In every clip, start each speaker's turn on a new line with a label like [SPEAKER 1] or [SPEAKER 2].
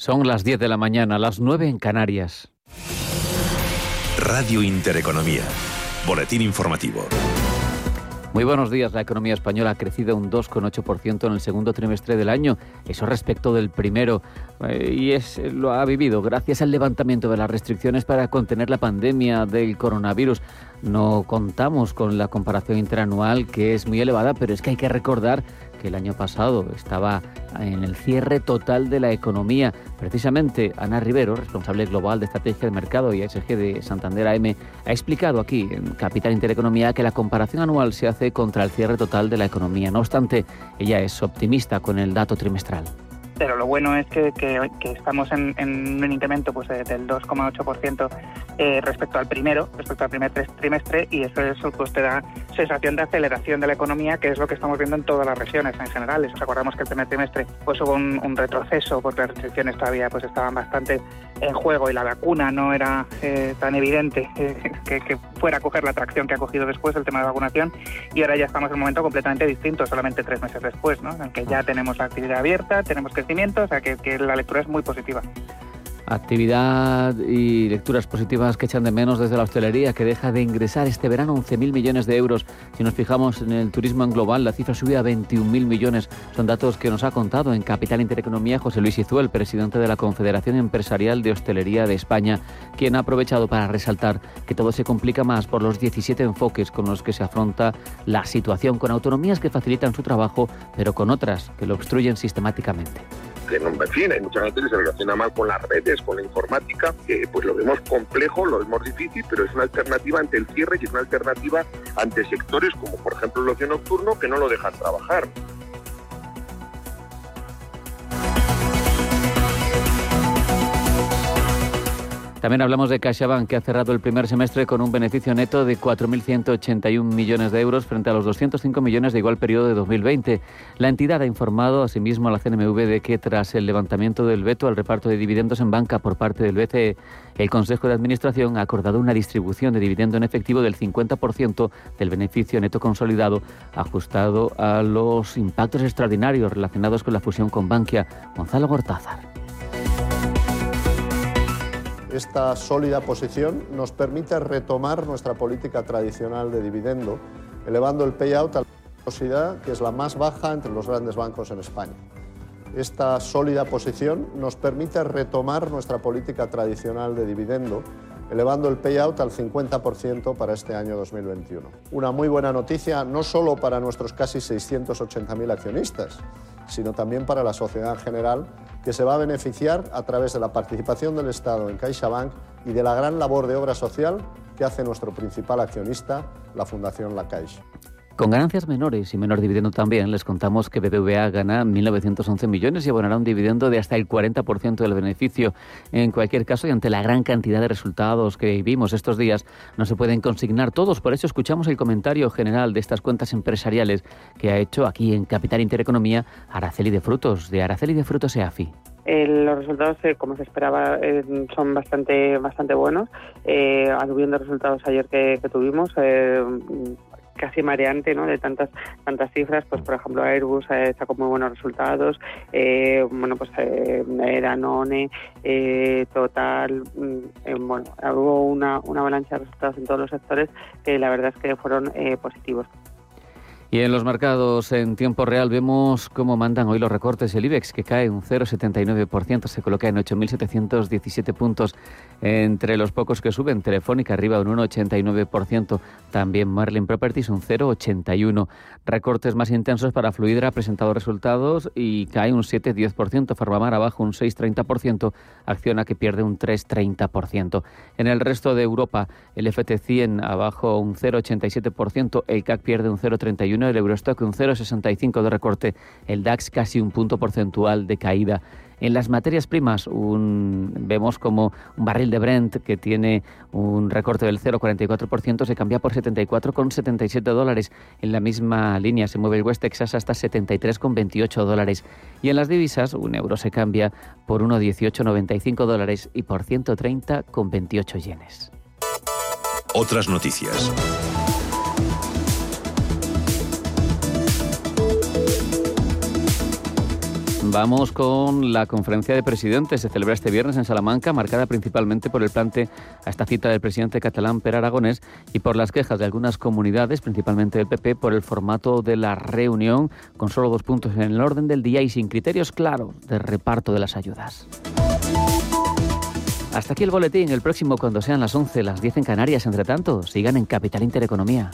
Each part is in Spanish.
[SPEAKER 1] Son las 10 de la mañana, las 9 en Canarias.
[SPEAKER 2] Radio Intereconomía. Boletín informativo.
[SPEAKER 1] Muy buenos días. La economía española ha crecido un 2,8% en el segundo trimestre del año. Eso respecto del primero. Eh, y es, lo ha vivido gracias al levantamiento de las restricciones para contener la pandemia del coronavirus. No contamos con la comparación interanual, que es muy elevada, pero es que hay que recordar que el año pasado estaba en el cierre total de la economía. Precisamente Ana Rivero, responsable global de estrategia de mercado y ASG de Santander AM, ha explicado aquí en Capital Intereconomía que la comparación anual se hace contra el cierre total de la economía. No obstante, ella es optimista con el dato trimestral
[SPEAKER 3] pero lo bueno es que, estamos en, un incremento pues, del 2,8% eh, respecto al primero, respecto al primer trimestre, y eso, eso pues, te da sensación de aceleración de la economía, que es lo que estamos viendo en todas las regiones en general. Os acordamos que el primer trimestre pues, hubo un, retroceso porque las restricciones todavía pues, estaban bastante en juego y la vacuna no era eh, tan evidente eh, que, fuera a coger la atracción que ha cogido después el tema de vacunación, y ahora ya estamos en un momento completamente distinto, solamente tres meses después, ¿no? en que ya tenemos la actividad abierta, tenemos que o sea que, la lectura es muy positiva.
[SPEAKER 1] Actividad y lecturas positivas que echan de menos desde la hostelería, que deja de ingresar este verano 11.000 millones de euros. Si nos fijamos en el turismo en global, la cifra subía a 21.000 millones. Son datos que nos ha contado en Capital Intereconomía José Luis Izuel, presidente de la Confederación Empresarial de Hostelería de España, quien ha aprovechado para resaltar que todo se complica más por los 17 enfoques con los que se afronta la situación, con autonomías que facilitan su trabajo, pero con otras que lo obstruyen sistemáticamente
[SPEAKER 4] que no, en fin, hay mucha gente que se relaciona mal con las redes, con la informática, que pues lo vemos complejo, lo vemos difícil, pero es una alternativa ante el cierre y es una alternativa ante sectores como por ejemplo el ocio nocturno que no lo dejan trabajar.
[SPEAKER 1] También hablamos de CaixaBank, que ha cerrado el primer semestre con un beneficio neto de 4.181 millones de euros frente a los 205 millones de igual periodo de 2020. La entidad ha informado asimismo a la CNMV de que tras el levantamiento del veto al reparto de dividendos en banca por parte del BCE, el Consejo de Administración ha acordado una distribución de dividendo en efectivo del 50% del beneficio neto consolidado, ajustado a los impactos extraordinarios relacionados con la fusión con Bankia. Gonzalo Gortázar.
[SPEAKER 5] Esta sólida posición nos permite retomar nuestra política tradicional de dividendo, elevando el payout a la velocidad que es la más baja entre los grandes bancos en España. Esta sólida posición nos permite retomar nuestra política tradicional de dividendo, elevando el payout al 50% para este año 2021. Una muy buena noticia no solo para nuestros casi 680.000 accionistas, sino también para la sociedad en general, que se va a beneficiar a través de la participación del Estado en CaixaBank y de la gran labor de obra social que hace nuestro principal accionista, la Fundación La Caixa.
[SPEAKER 1] Con ganancias menores y menor dividendo también, les contamos que BBVA gana 1.911 millones y abonará un dividendo de hasta el 40% del beneficio. En cualquier caso, y ante la gran cantidad de resultados que vimos estos días, no se pueden consignar todos. Por eso escuchamos el comentario general de estas cuentas empresariales que ha hecho aquí en Capital Intereconomía Araceli de Frutos, de Araceli de Frutos EAFI.
[SPEAKER 6] los resultados, eh, como se esperaba, eh, son bastante bastante buenos. Eh, de resultados ayer que, tuvimos, eh, casi mareante ¿no? de tantas tantas cifras pues por ejemplo Airbus eh, sacó muy buenos resultados eh, bueno pues eh, Danone eh, Total mm, eh, bueno hubo una, una avalancha de resultados en todos los sectores que la verdad es que fueron positivos
[SPEAKER 1] y en los mercados en tiempo real vemos cómo mandan hoy los recortes. El IBEX que cae un 0,79%, se coloca en 8.717 puntos. Entre los pocos que suben, Telefónica arriba un 1,89%. También Marlin Properties un 0,81%. Recortes más intensos para Fluidra ha presentado resultados y cae un 7,10%. Farmamar abajo un 6,30%. Acciona que pierde un 3,30%. En el resto de Europa, el FT100 abajo un 0,87%. El CAC pierde un 0,31% el Eurostock un 0,65 de recorte, el DAX casi un punto porcentual de caída. En las materias primas vemos como un barril de Brent que tiene un recorte del 0,44% se cambia por 74,77 dólares. En la misma línea se mueve el West Texas hasta 73,28 dólares. Y en las divisas un euro se cambia por 1,1895 dólares y por 130,28 yenes.
[SPEAKER 2] Otras noticias.
[SPEAKER 1] Vamos con la conferencia de presidentes. Se celebra este viernes en Salamanca, marcada principalmente por el plante a esta cita del presidente catalán Per Aragonés y por las quejas de algunas comunidades, principalmente del PP, por el formato de la reunión, con solo dos puntos en el orden del día y sin criterios claros de reparto de las ayudas. Hasta aquí el boletín. El próximo, cuando sean las 11, las 10 en Canarias. Entre tanto, sigan en Capital Intereconomía.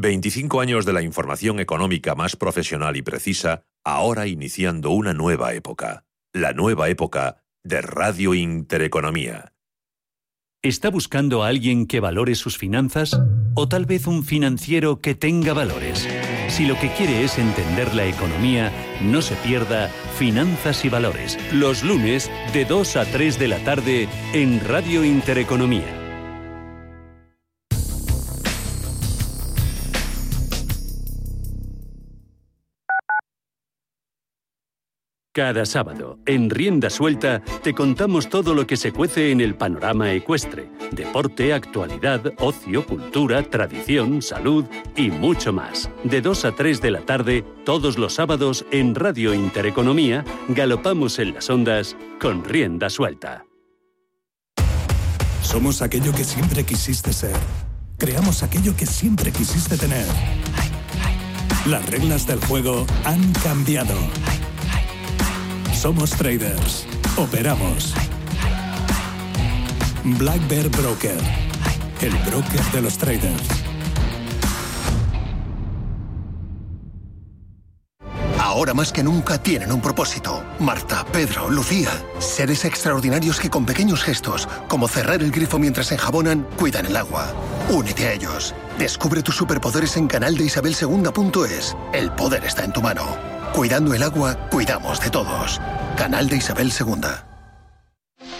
[SPEAKER 2] 25 años de la información económica más profesional y precisa, ahora iniciando una nueva época. La nueva época de Radio Intereconomía.
[SPEAKER 7] ¿Está buscando a alguien que valore sus finanzas? ¿O tal vez un financiero que tenga valores? Si lo que quiere es entender la economía, no se pierda Finanzas y Valores, los lunes de 2 a 3 de la tarde en Radio Intereconomía. Cada sábado, en Rienda Suelta, te contamos todo lo que se cuece en el panorama ecuestre. Deporte, actualidad, ocio, cultura, tradición, salud y mucho más. De 2 a 3 de la tarde, todos los sábados, en Radio Intereconomía, galopamos en las ondas con Rienda Suelta.
[SPEAKER 8] Somos aquello que siempre quisiste ser. Creamos aquello que siempre quisiste tener. Las reglas del juego han cambiado somos traders. Operamos. Black Bear Broker. El broker de los traders.
[SPEAKER 9] Ahora más que nunca tienen un propósito. Marta, Pedro, Lucía. Seres extraordinarios que con pequeños gestos, como cerrar el grifo mientras enjabonan, cuidan el agua. Únete a ellos. Descubre tus superpoderes en canal de Isabel El poder está en tu mano. Cuidando el agua, cuidamos de todos. Canal de Isabel II.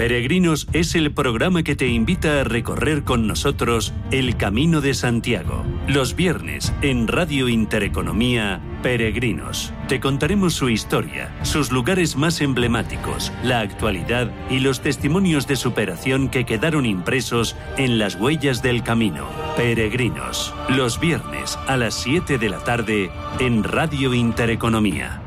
[SPEAKER 7] Peregrinos es el programa que te invita a recorrer con nosotros el Camino de Santiago. Los viernes en Radio Intereconomía, Peregrinos. Te contaremos su historia, sus lugares más emblemáticos, la actualidad y los testimonios de superación que quedaron impresos en las huellas del camino. Peregrinos. Los viernes a las 7 de la tarde en Radio Intereconomía.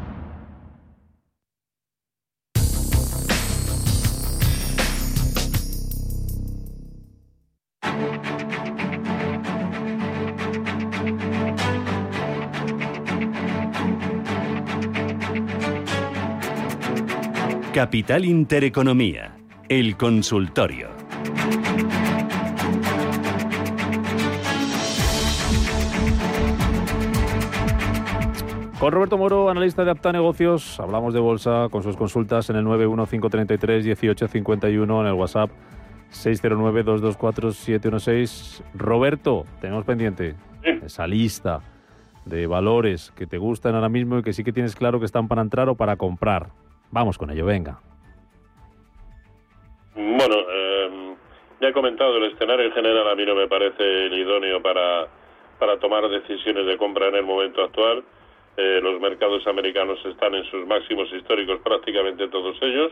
[SPEAKER 7] Capital Intereconomía, el consultorio.
[SPEAKER 10] Con Roberto Moro, analista de Apta Negocios, hablamos de bolsa con sus consultas en el 915331851 en el WhatsApp 609224716. Roberto, tenemos pendiente esa lista de valores que te gustan ahora mismo y que sí que tienes claro que están para entrar o para comprar. Vamos con ello, venga.
[SPEAKER 11] Bueno, eh, ya he comentado, el escenario en general a mí no me parece el idóneo para, para tomar decisiones de compra en el momento actual. Eh, los mercados americanos están en sus máximos históricos prácticamente todos ellos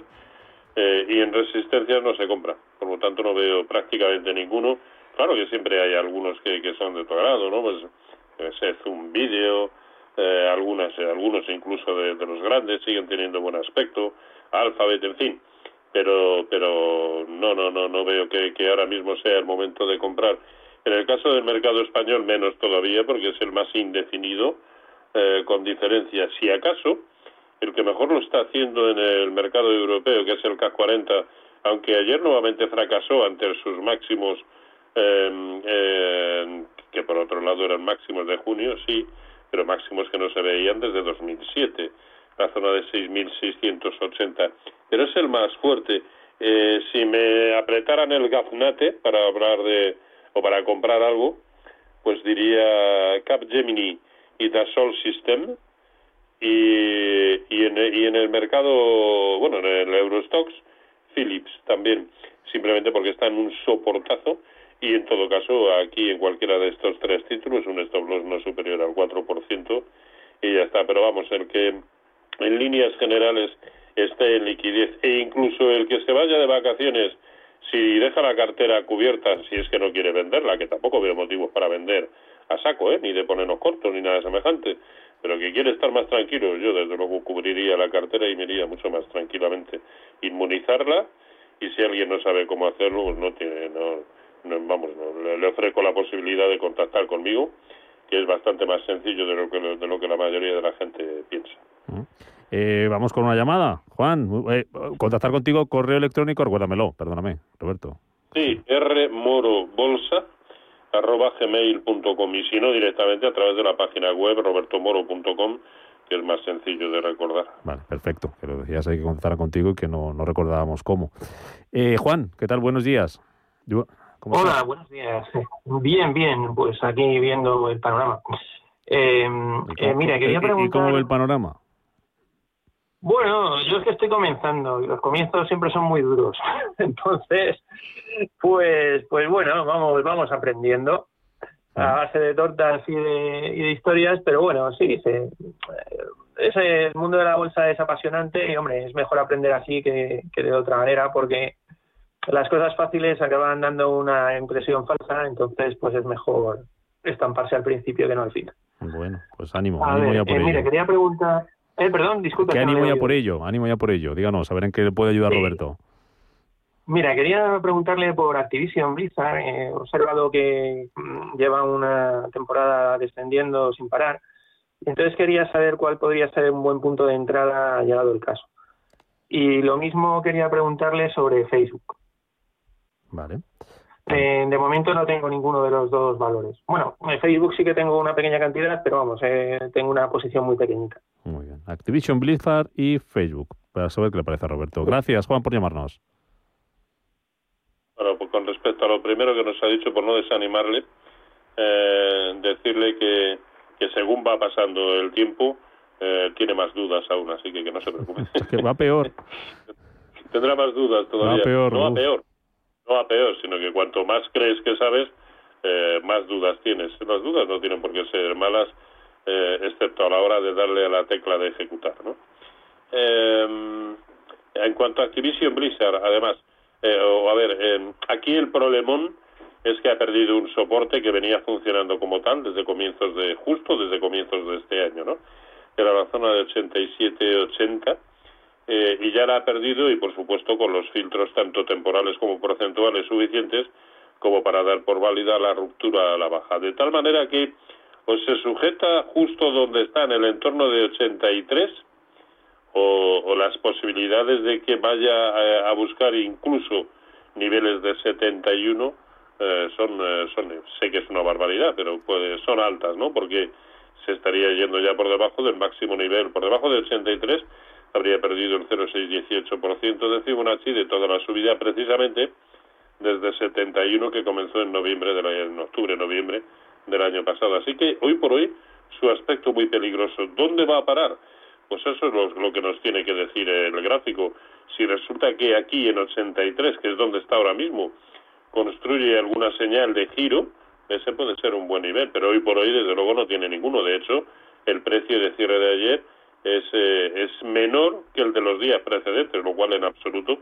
[SPEAKER 11] eh, y en resistencias no se compra. Por lo tanto, no veo prácticamente ninguno. Claro que siempre hay algunos que, que son de tu agrado, ¿no? Pues ese Zoom Video, eh, algunas, eh, algunos incluso de, los grandes siguen teniendo buen aspecto, Alphabet, en fin, pero, pero no, no, no, no veo que, ahora mismo sea el momento de comprar. En el caso del mercado español, menos todavía, porque es el más indefinido, eh, con diferencia, si acaso, el que mejor lo está haciendo en el mercado europeo, que es el CAC 40, aunque ayer nuevamente fracasó ante sus máximos, que por otro lado eran máximos de junio, sí, pero máximos que no se veían desde 2007, la zona de 6.680. Pero es el más fuerte. Eh, si me apretaran el gaznate para hablar de o para comprar algo, pues diría Capgemini y Dassault System. Y, y, en, y en el mercado, bueno, en el Eurostox, Philips también, simplemente porque está en un soportazo y en todo caso aquí en cualquiera de estos tres títulos un stop loss no superior al 4% y ya está, pero vamos, el que en líneas generales esté en liquidez e incluso el que se vaya de vacaciones si deja la cartera cubierta, si es que no quiere venderla, que tampoco veo motivos para vender a saco, ¿eh? ni de ponernos cortos ni nada semejante, pero que quiere estar más tranquilo, yo desde luego cubriría la cartera y me iría mucho más tranquilamente. Inmunizarla y si alguien no sabe cómo hacerlo, pues no tiene, no, vamos, le, ofrezco la posibilidad de contactar conmigo, que es bastante más sencillo de lo que, de lo que la mayoría de la gente piensa.
[SPEAKER 10] Eh, vamos con una llamada. Juan, eh, contactar contigo, correo electrónico, recuérdamelo, perdóname, Roberto.
[SPEAKER 11] Sí, rmorobolsa arroba gmail.com y si no directamente a través de la página web robertomoro.com que es más sencillo de recordar.
[SPEAKER 10] Vale, perfecto. Que lo decías hay que contactar contigo y que no, no recordábamos cómo. Eh, Juan, ¿qué tal? Buenos días.
[SPEAKER 12] Hola, buenos días. Bien, bien, pues aquí viendo el panorama. Eh, eh, mira, quería preguntar...
[SPEAKER 10] ¿Y cómo ve el panorama?
[SPEAKER 12] Bueno, yo es que estoy comenzando y los comienzos siempre son muy duros. Entonces, pues, pues bueno, vamos, vamos aprendiendo a base de tortas y de, y de historias, pero bueno, sí, se, ese, el mundo de la bolsa es apasionante y hombre, es mejor aprender así que, que de otra manera porque las cosas fáciles acaban dando una impresión falsa, entonces pues es mejor estamparse al principio que no al final.
[SPEAKER 10] Bueno, pues ánimo, ánimo ya por
[SPEAKER 12] eh, Mire, quería preguntar eh, perdón, disculpe.
[SPEAKER 10] Que ánimo ya por ello, ánimo ya por ello. Díganos, a ver en qué le puede ayudar Roberto.
[SPEAKER 12] Mira, quería preguntarle por Activision Blizzard. He observado que mm, lleva una temporada descendiendo sin parar. Entonces quería saber cuál podría ser un buen punto de entrada llegado el caso. Y lo mismo quería preguntarle sobre Facebook.
[SPEAKER 10] Vale.
[SPEAKER 12] Eh, de momento no tengo ninguno de los dos valores. Bueno, en Facebook sí que tengo una pequeña cantidad, pero vamos, eh, tengo una posición muy pequeñita.
[SPEAKER 10] Muy bien. Activision Blizzard y Facebook, para saber qué le parece a Roberto. Gracias, Juan, por llamarnos.
[SPEAKER 11] Bueno, pues con respecto a lo primero que nos ha dicho, por no desanimarle, eh, decirle que, que según va pasando el tiempo, tiene más dudas aún, así que que no se preocupe.
[SPEAKER 10] que va peor.
[SPEAKER 11] Tendrá más dudas todavía.
[SPEAKER 10] Va peor,
[SPEAKER 11] no va peor no a peor, sino que cuanto más crees que sabes, eh, más dudas tienes. Las dudas no tienen por qué ser malas, eh, excepto a la hora de darle a la tecla de ejecutar. ¿no? Eh, en cuanto a Activision Blizzard, además, o a ver, aquí el problemón es que ha perdido un soporte que venía funcionando como tal desde comienzos de, justo desde comienzos de este año, ¿no? Era la zona de 87-80 eh, y ya la ha perdido y por supuesto con los filtros tanto temporales como porcentuales suficientes como para dar por válida la ruptura a la baja. De tal manera que o se sujeta justo donde está, en el entorno de 83, o, o las posibilidades de que vaya a, eh, a buscar incluso niveles de 71 eh, son, eh, son, sé que es una barbaridad, pero puede, son altas, ¿no? Porque se estaría yendo ya por debajo del máximo nivel, por debajo de 83 habría perdido el 0,618% de Fibonacci de toda la subida precisamente desde 71 que comenzó en noviembre del en octubre noviembre del año pasado. Así que hoy por hoy su aspecto muy peligroso. Dónde va a parar pues eso es lo, lo que nos tiene que decir el gráfico. Si resulta que aquí en 83 que es donde está ahora mismo construye alguna señal de giro ese puede ser un buen nivel pero hoy por hoy desde luego no tiene ninguno. De hecho el precio de cierre de ayer es, eh, es menor que el de los días precedentes, lo cual en absoluto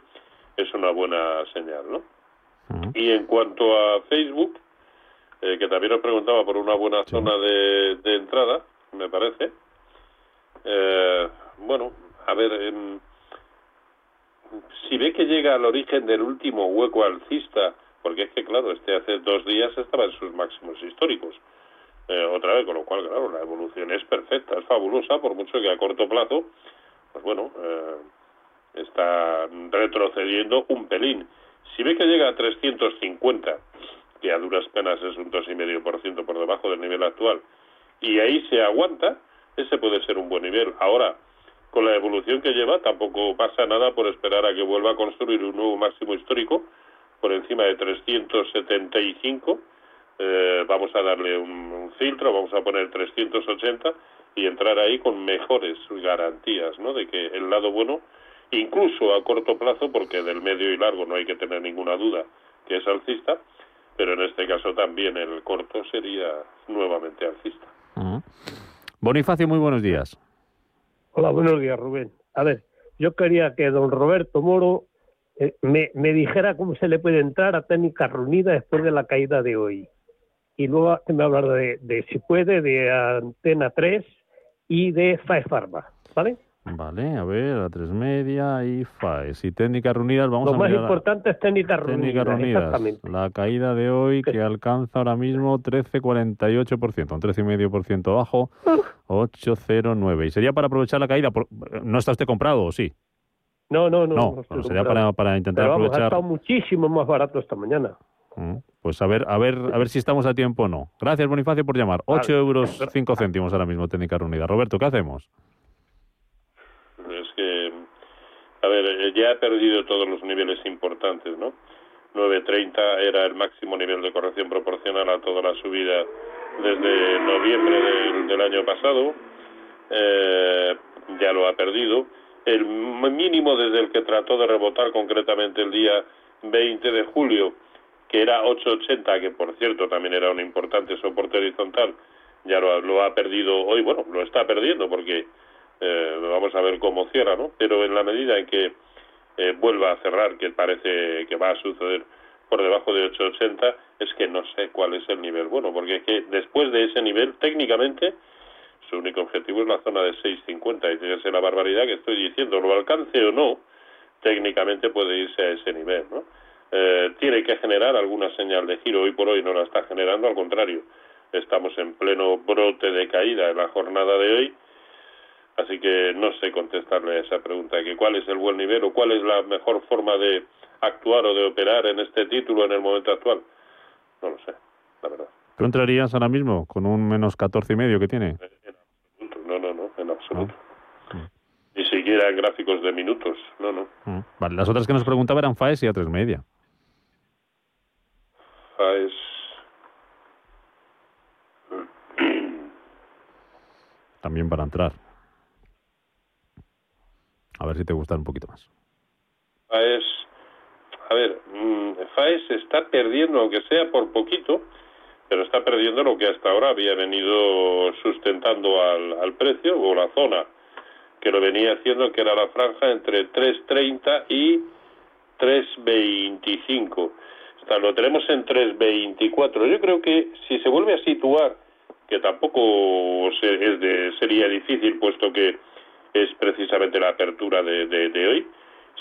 [SPEAKER 11] es una buena señal, ¿no? Y en cuanto a Facebook, eh, que también os preguntaba por una buena zona de, de, entrada, me parece. Eh, bueno, a ver, em, si ve que llega al origen del último hueco alcista, porque es que, claro, este hace dos días estaba en sus máximos históricos. Eh, otra vez, con lo cual, claro, la evolución es perfecta, es fabulosa, por mucho que a corto plazo, pues bueno, eh, está retrocediendo un pelín. Si ve que llega a 350, que a duras penas es un 2,5% por debajo del nivel actual, y ahí se aguanta, ese puede ser un buen nivel. Ahora, con la evolución que lleva, tampoco pasa nada por esperar a que vuelva a construir un nuevo máximo histórico por encima de 375 eh, vamos a darle un, un, filtro, vamos a poner 380 y entrar ahí con mejores garantías, ¿no? De que el lado bueno, incluso a corto plazo, porque del medio y largo no hay que tener ninguna duda que es alcista, pero en este caso también el corto sería nuevamente alcista.
[SPEAKER 10] Bonifacio, muy buenos días.
[SPEAKER 13] Hola, buenos días, Rubén. A ver, yo quería que don Roberto Moro eh, me, me, dijera cómo se le puede entrar a técnica reunida después de la caída de hoy. Y luego me hablar de, de si puede, de Antena 3 y de FAE Pharma, ¿vale?
[SPEAKER 10] Vale, a ver, a tres media y FAES. Y técnicas reunidas, vamos
[SPEAKER 13] Lo
[SPEAKER 10] a
[SPEAKER 13] más
[SPEAKER 10] mirar
[SPEAKER 13] importante es técnicas reunidas.
[SPEAKER 10] técnicas reunidas.
[SPEAKER 13] Exactamente.
[SPEAKER 10] La caída de hoy que alcanza ahora mismo 13,48%, un 13,5% bajo, 8,09. Y sería para aprovechar la caída. por- ¿No está usted comprado o sí?
[SPEAKER 13] No, no, no.
[SPEAKER 10] No,
[SPEAKER 13] no
[SPEAKER 10] bueno, sería para, para intentar
[SPEAKER 13] Pero vamos, ha
[SPEAKER 10] aprovechar.
[SPEAKER 13] estado muchísimo más barato esta mañana.
[SPEAKER 10] Mm, Pues a ver, a ver, a ver si estamos a tiempo o no. Gracias, Bonifacio, por llamar. 8 euros 5 céntimos ahora mismo, técnica reunida. Roberto, ¿qué hacemos?
[SPEAKER 11] Es que, a ver, eh, ya ha perdido todos los niveles importantes, ¿no? 9.30 era el máximo nivel de corrección proporcional a toda la subida desde noviembre del, del año pasado. Eh, ya lo ha perdido. El m- mínimo desde el que trató de rebotar concretamente el día 20 de julio, que era 8.80, que por cierto también era un importante soporte horizontal, ya lo, lo ha perdido hoy. Bueno, lo está perdiendo porque eh, vamos a ver cómo cierra, ¿no? Pero en la medida en que eh, vuelva a cerrar, que parece que va a suceder por debajo de 8.80, es que no sé cuál es el nivel bueno, porque es que después de ese nivel, técnicamente, su único objetivo es la zona de 6.50, y fíjese la barbaridad que estoy diciendo, lo alcance o no, técnicamente puede irse a ese nivel, ¿no? Eh, tiene que generar alguna señal de giro, hoy por hoy no la está generando, al contrario, estamos en pleno brote de caída en la jornada de hoy, Así que no sé contestarle a esa pregunta, que cuál es el buen nivel o cuál es la mejor forma de actuar o de operar en este título en el momento actual. No lo sé, la verdad.
[SPEAKER 10] ¿Tú entrarías ahora mismo con un menos 14 y medio que tiene?
[SPEAKER 11] No, no, no, en absoluto. Ni siquiera en gráficos de minutos, no, no.
[SPEAKER 10] Mm. Vale, las otras que nos preguntaba eran FAES y a tres media.
[SPEAKER 11] Es...
[SPEAKER 10] También para entrar. A ver si te gustan un poquito más.
[SPEAKER 11] FAES, a ver, mm, FAES está perdiendo, aunque sea por poquito, pero está perdiendo lo que hasta ahora había venido sustentando al, al precio o la zona que lo venía haciendo, que era la franja entre 3.30 y 3.25. Está, lo tenemos en 3.24. Yo creo que si se vuelve a situar, que tampoco se- es de, sería difícil, puesto que es precisamente la apertura de hoy,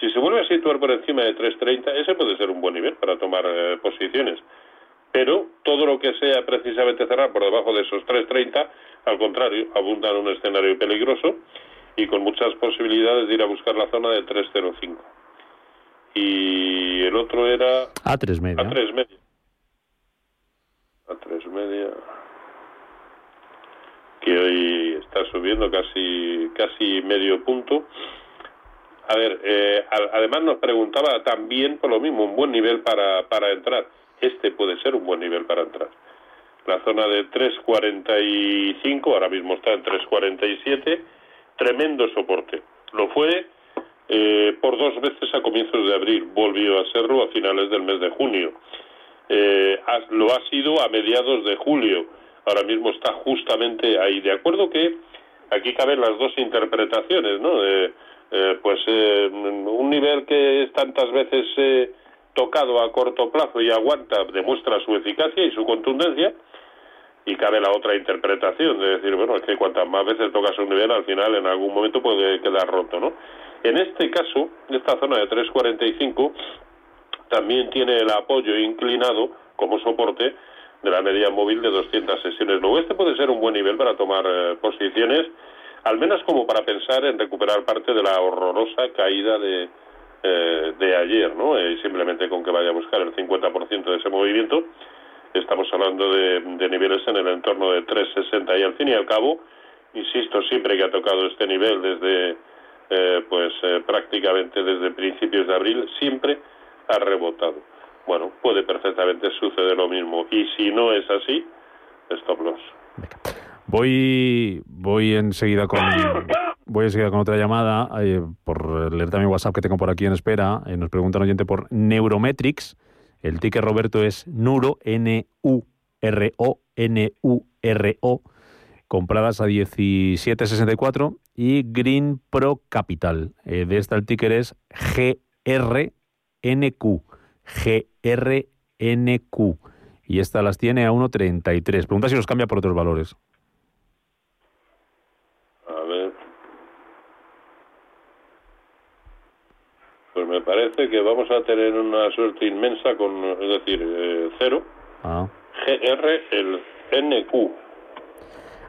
[SPEAKER 11] si se vuelve a situar por encima de 3.30, ese puede ser un buen nivel para tomar eh, posiciones. Pero todo lo que sea precisamente cerrar por debajo de esos 3.30, al contrario, abunda en un escenario peligroso y con muchas posibilidades de ir a buscar la zona de 3.05. Y el otro era
[SPEAKER 10] A tres media.
[SPEAKER 11] a 3 media. A 3 media. Que hoy está subiendo casi, casi medio punto. A ver, eh, además nos preguntaba también por lo mismo, un buen nivel para, para entrar. Este puede ser un buen nivel para entrar. La zona de 3.45, ahora mismo está en 3.47, tremendo soporte. Lo fue eh, por dos veces a comienzos de abril, volvió a serlo a finales del mes de junio. Eh, lo ha sido a mediados de julio, ahora mismo está justamente ahí. De acuerdo que aquí caben las dos interpretaciones, ¿no? Eh, pues eh, un nivel que es tantas veces eh, tocado a corto plazo y aguanta, demuestra su eficacia y su contundencia, y cabe la otra interpretación de decir, bueno, es que cuantas más veces tocas un nivel, al final en algún momento puede quedar roto, ¿no? En este caso, esta zona de 3.45 también tiene el apoyo inclinado como soporte de la media móvil de 200 sesiones. Luego, este puede ser un buen nivel para tomar eh, posiciones, al menos como para pensar en recuperar parte de la horrorosa caída de, eh, de ayer, ¿no? Eh, simplemente con que vaya a buscar el 50% de ese movimiento, estamos hablando de, de niveles en el entorno de 3,60 y al fin y al cabo, insisto, siempre que ha tocado este nivel desde, eh, pues eh, prácticamente desde principios de abril, siempre ha rebotado. bueno, puede perfectamente suceder lo mismo. Y si no es así, stop loss.
[SPEAKER 10] Voy, voy enseguida con voy enseguida con otra llamada eh, por leer también WhatsApp que tengo por aquí en espera. Nos pregunta un oyente por Neurometrics. El ticket Roberto es Nuro N U R O N U R O compradas a 17.64 y Green Pro Capital. Eh, de esta el ticker es GRNQ. GRNQ. Y esta las tiene a 1.33. Pregunta si los cambia por otros valores.
[SPEAKER 11] A ver. Pues me parece que vamos a tener una suerte inmensa con, es decir, eh, cero.
[SPEAKER 10] Ah.
[SPEAKER 11] GR, el NQ.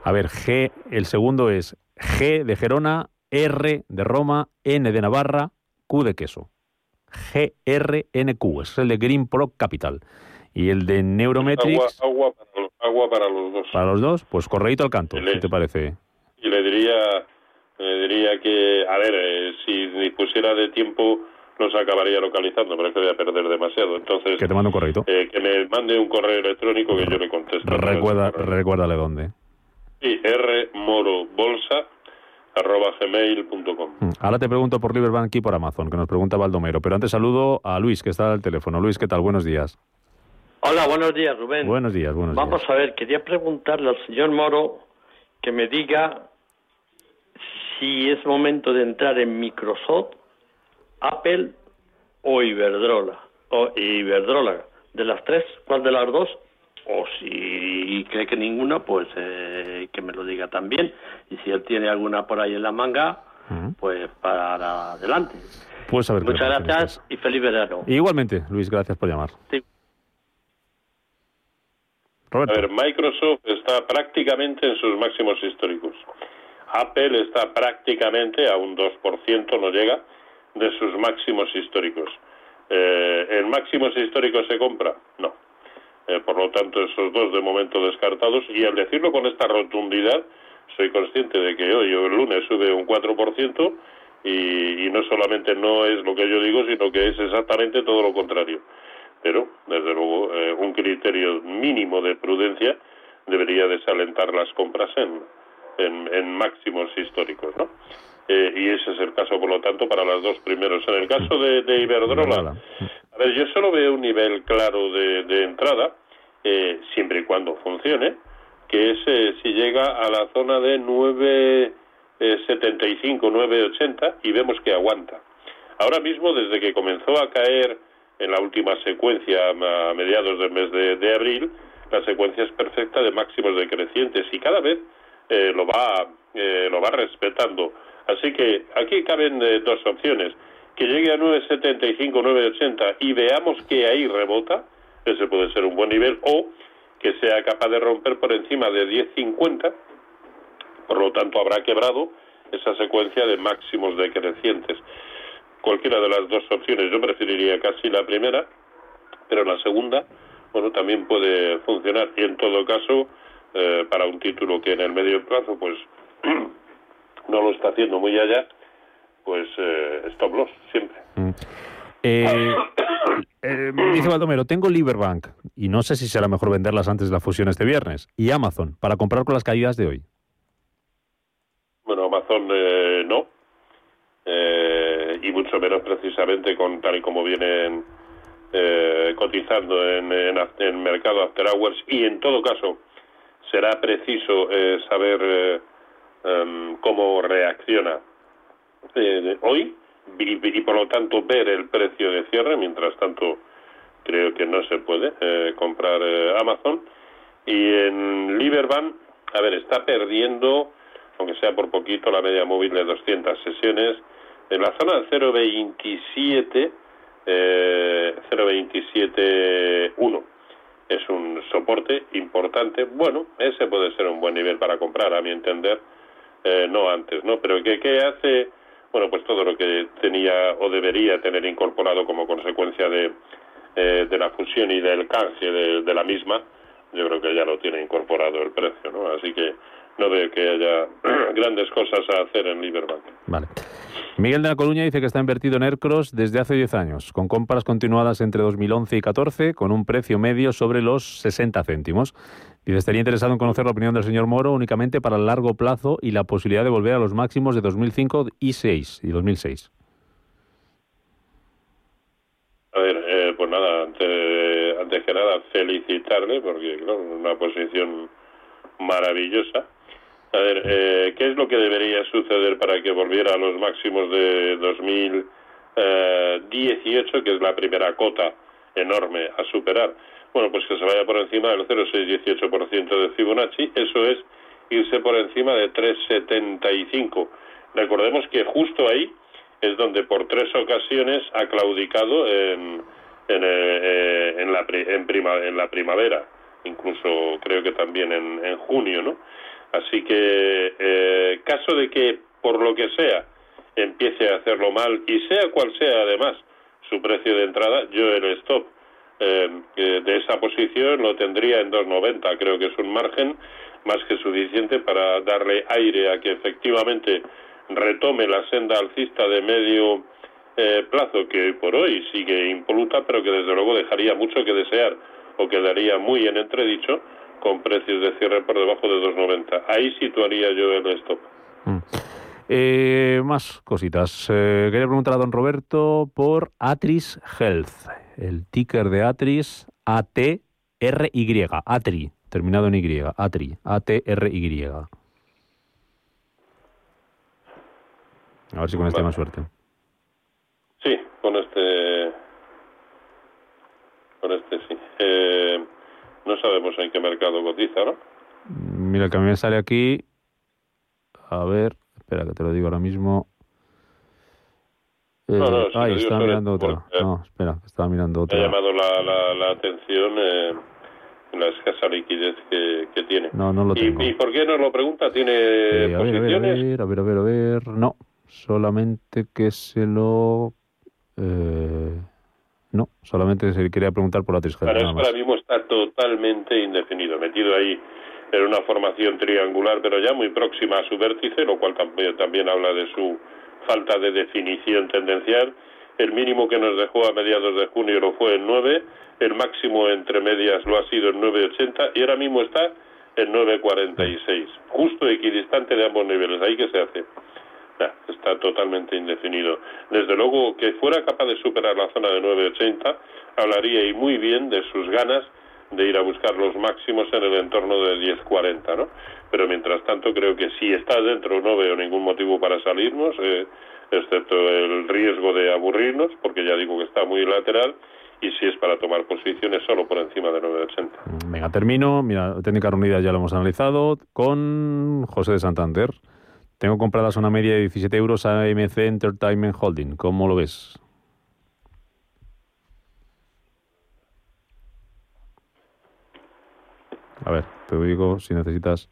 [SPEAKER 10] A ver, G, el segundo es G de Gerona, R de Roma, N de Navarra, Q de queso. GRNQ, es el de Green Pro Capital. Y el de Neurometrics.
[SPEAKER 11] Agua, agua, para, los, agua para los dos.
[SPEAKER 10] Para los dos, pues correíto al canto,
[SPEAKER 11] Le-
[SPEAKER 10] ¿qué te parece?
[SPEAKER 11] Y le diría, le diría que, a ver, eh, si dispusiera de tiempo los acabaría localizando, pero es que voy a perder demasiado. Entonces,
[SPEAKER 10] Que te mando un correíto.
[SPEAKER 11] eh, que me mande un correo electrónico que yo le contesto.
[SPEAKER 10] Recuerda, recuérdale dónde.
[SPEAKER 11] Sí, rmorobolsa arroba gmail.com.
[SPEAKER 10] Mm. Ahora te pregunto por Liberbank y por Amazon, que nos pregunta Baldomero. Pero antes saludo a Luis, que está al teléfono. Luis, ¿qué tal? Buenos días.
[SPEAKER 14] Hola, buenos días, Rubén.
[SPEAKER 10] Buenos días, buenos días.
[SPEAKER 14] Vamos a ver, quería preguntarle al señor Moro que me diga si es momento de entrar en Microsoft, Apple o Iberdrola. O Iberdrola. De las tres, ¿cuál de las dos? O si cree que ninguna, pues eh, que me lo diga también. Y si él tiene alguna por ahí en la manga, pues para adelante.
[SPEAKER 10] Pues a ver qué
[SPEAKER 14] Muchas gracias y feliz verano.
[SPEAKER 10] Igualmente, Luis, gracias por llamar.
[SPEAKER 14] Sí.
[SPEAKER 10] Roberto.
[SPEAKER 11] A ver, Microsoft está prácticamente en sus máximos históricos. Apple está prácticamente a un 2%, no llega, de sus máximos históricos. Eh, ¿En máximos históricos se compra? No. Eh, por lo tanto, esos dos de momento descartados. Y al decirlo con esta rotundidad, soy consciente de que hoy o el lunes sube un 4% y, y no solamente no es lo que yo digo, sino que es exactamente todo lo contrario. Pero, desde luego, eh, un criterio mínimo de prudencia debería desalentar las compras en, en, máximos históricos, ¿no? Eh, y ese es el caso, por lo tanto, para los dos primeros. En el caso de, de Iberdrola, yo solo veo un nivel claro de, de entrada, eh, siempre y cuando funcione, que es eh, si llega a la zona de 9,75, 9,80 y vemos que aguanta. Ahora mismo, desde que comenzó a caer en la última secuencia a mediados del mes de, de abril, la secuencia es perfecta de máximos decrecientes y cada vez eh, lo va eh, lo va respetando. Así que aquí caben eh, dos opciones. Que llegue a 9.75, 9.80 y veamos que ahí rebota, ese puede ser un buen nivel, o que sea capaz de romper por encima de 10.50, por lo tanto habrá quebrado esa secuencia de máximos decrecientes. Cualquiera de las dos opciones, yo preferiría casi la primera, pero la segunda, bueno, también puede funcionar y en todo caso, eh, para un título que en el medio plazo, pues no lo está haciendo muy allá, pues eh, stop loss siempre.
[SPEAKER 10] Eh, eh, dice Baldomero, tengo Liberbank y no sé si será mejor venderlas antes de la fusión este viernes. Y Amazon, para comprar con las caídas de hoy.
[SPEAKER 11] Bueno, Amazon eh, no, eh, y mucho menos precisamente con tal y como vienen eh, cotizando en, en, en mercado after hours y en todo caso será preciso eh, saber eh, em, cómo reacciona eh, hoy y, y por lo tanto ver el precio de cierre mientras tanto creo que no se puede eh, comprar eh, Amazon. Y en Liberbank a ver está perdiendo aunque sea por poquito la media móvil de 200 sesiones. En la zona 0.27 eh, 0.27.1 es un soporte importante. Bueno ese puede ser un buen nivel para comprar a mi entender. Eh, no antes no pero ¿qué, qué hace bueno pues todo lo que tenía o debería tener incorporado como consecuencia de, eh, de la fusión y del canje de, de la misma yo creo que ya lo tiene incorporado el precio, ¿no? Así que no veo que haya grandes cosas a hacer en Liberbank.
[SPEAKER 10] Vale. Miguel de la Coruña dice que está invertido en Aircross desde hace 10 años, con compras continuadas entre 2011 y 14, con un precio medio sobre los 60 céntimos. Dice, estaría interesado en conocer la opinión del señor Moro únicamente para el largo plazo y la posibilidad de volver a los máximos de 2005 y 6 y 2006.
[SPEAKER 11] A ver, eh, pues nada, antes, antes que nada felicitarle porque, claro, una posición maravillosa a ver, eh, ¿qué es lo que debería suceder para que volviera a los máximos de 2018, que es la primera cota enorme a superar? Bueno, pues que se vaya por encima del 0,618% de Fibonacci, eso es irse por encima de 3,75. Recordemos que justo ahí es donde por tres ocasiones ha claudicado en, en, eh, en, la, en, prima, en la primavera, incluso creo que también en, en junio, ¿no? Así que, eh, caso de que, por lo que sea, empiece a hacerlo mal y sea cual sea además su precio de entrada, yo el stop eh, de esa posición lo tendría en 2,90. Creo que es un margen más que suficiente para darle aire a que efectivamente retome la senda alcista de medio eh, plazo que hoy por hoy sigue impoluta, pero que desde luego dejaría mucho que desear o quedaría muy en entredicho con precios de cierre por debajo de 2,90. Ahí situaría yo el stop.
[SPEAKER 10] Mm. Eh, más cositas. Eh, quería preguntar a don Roberto por Atris Health. El ticker de Atris, A-T-R-Y. Atri, terminado en Y. Atri, A-T-R-Y. A ver si con este más suerte.
[SPEAKER 11] Sí, con este. Con este sí. Eh, no sabemos en qué mercado cotiza, ¿no?
[SPEAKER 10] Mira, que a mí me sale aquí. A ver, espera que te lo digo ahora mismo.
[SPEAKER 11] Eh, no, no,
[SPEAKER 10] ay, estaba mirando otra. no, espera, estaba mirando otra.
[SPEAKER 11] Me ha llamado la, la, la atención eh, la escasa liquidez que, que, tiene.
[SPEAKER 10] No, no lo tengo.
[SPEAKER 11] ¿Y, ¿Y, por qué nos lo pregunta? ¿Tiene
[SPEAKER 10] eh, a
[SPEAKER 11] posiciones?
[SPEAKER 10] Ver, a ver, a ver, a ver, a ver. No, solamente que se lo... Eh, no, solamente se quería preguntar por la trisquera.
[SPEAKER 11] Para eso ahora mismo está totalmente indefinido, metido ahí en una formación triangular, pero ya muy próxima a su vértice, lo cual también, también habla de su falta de definición tendencial. El mínimo que nos dejó a mediados de junio lo fue en 9, el máximo entre medias lo ha sido en 9,80 y ahora mismo está en 9,46, justo equidistante de ambos niveles. ¿Ahí qué se hace? Está totalmente indefinido. Desde luego que fuera capaz de superar la zona de 9,80, hablaría y muy bien de sus ganas de ir a buscar los máximos en el entorno de 10,40, ¿no? Pero mientras tanto creo que si está dentro no veo ningún motivo para salirnos, eh, excepto el riesgo de aburrirnos, porque ya digo que está muy lateral, y si es para tomar posiciones solo por encima de 9,80.
[SPEAKER 10] Venga, termino. Mira, técnica reunida ya lo hemos analizado con José de Santander. Tengo compradas una media de 17 euros a AMC Entertainment Holding. ¿Cómo lo ves? A ver, te digo si necesitas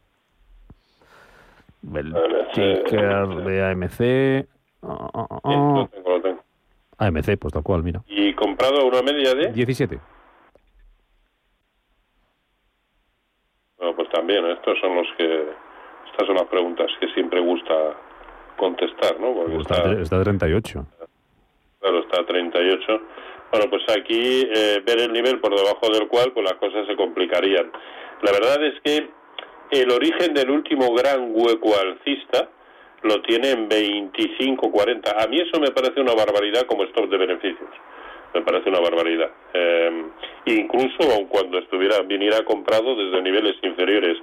[SPEAKER 10] el ticker de AMC. Oh, oh, oh.
[SPEAKER 11] Sí, lo tengo, lo tengo.
[SPEAKER 10] AMC, pues tal cual, mira.
[SPEAKER 11] ¿Y comprado una media de?
[SPEAKER 10] 17.
[SPEAKER 11] Bueno, pues también, estos son los que estas son las preguntas que siempre gusta contestar, ¿no? Porque
[SPEAKER 10] está, está, está a 38.
[SPEAKER 11] Claro, está a 38. Bueno, pues aquí eh, ver el nivel por debajo del cual pues las cosas se complicarían. La verdad es que el origen del último gran hueco alcista lo tiene en 25-40. A mí eso me parece una barbaridad como stop de beneficios. Me parece una barbaridad. Eh, incluso aun cuando estuviera viniera comprado desde niveles inferiores.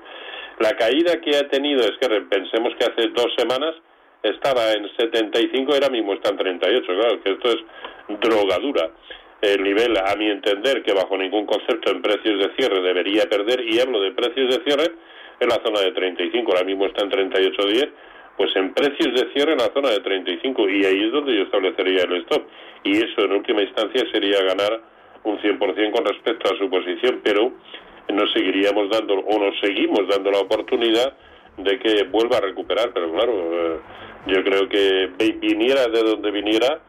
[SPEAKER 11] La caída que ha tenido es que pensemos que hace dos semanas estaba en 75 y ahora mismo está en 38. Claro, que esto es drogadura. El nivel, a mi entender, que bajo ningún concepto en precios de cierre debería perder, y hablo de precios de cierre, en la zona de 35, ahora mismo está en 38.10, pues en precios de cierre en la zona de 35, y ahí es donde yo establecería el stop. Y eso en última instancia sería ganar un 100% con respecto a su posición, pero nos seguiríamos dando o nos seguimos dando la oportunidad de que vuelva a recuperar, pero claro, eh, yo creo que viniera de donde viniera,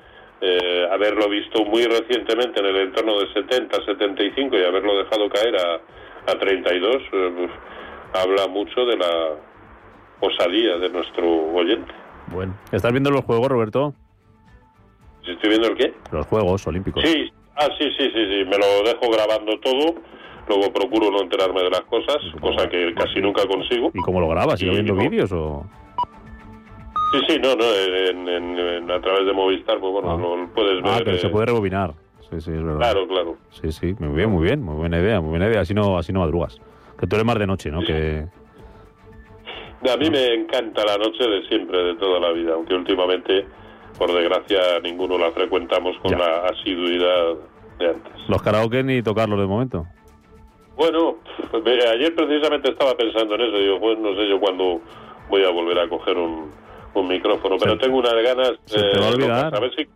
[SPEAKER 11] eh, haberlo visto muy recientemente en el entorno de 70, 75 y haberlo dejado caer a, a 32, eh, habla mucho de la osadía de nuestro oyente.
[SPEAKER 10] Bueno, ¿estás viendo los juegos, Roberto?
[SPEAKER 11] ¿Si estoy viendo el qué?
[SPEAKER 10] Los Juegos Olímpicos.
[SPEAKER 11] Sí, ah, sí, sí, sí, sí, me lo dejo grabando todo, luego procuro no enterarme de las cosas, cosa que casi nunca consigo.
[SPEAKER 10] ¿Y cómo lo grabas? ¿Sigues
[SPEAKER 11] Y
[SPEAKER 10] viendo vídeos o...?
[SPEAKER 11] Sí, sí, no, no, en, en- en- a través de Movistar, pues bueno, lo puedes ver.
[SPEAKER 10] Ah, que se
[SPEAKER 11] eh,
[SPEAKER 10] puede rebobinar. Sí, sí, es verdad.
[SPEAKER 11] Claro, claro.
[SPEAKER 10] Sí, sí, muy bien, muy bien, muy buena idea, muy buena idea. Así no, así no madrugas. Que tú eres más de noche, ¿no? Que...
[SPEAKER 11] A mí me encanta la noche de siempre, de toda la vida, aunque últimamente, por desgracia, ninguno la frecuentamos con la asiduidad de antes.
[SPEAKER 10] Los karaoke ni tocarlos de momento.
[SPEAKER 11] Bueno, pues, ayer precisamente estaba pensando en eso, digo, pues no sé yo cuándo voy a volver a coger un, un micrófono, pero tengo unas ganas.
[SPEAKER 10] se te va a
[SPEAKER 11] eh,
[SPEAKER 10] olvidar.
[SPEAKER 11] a ver si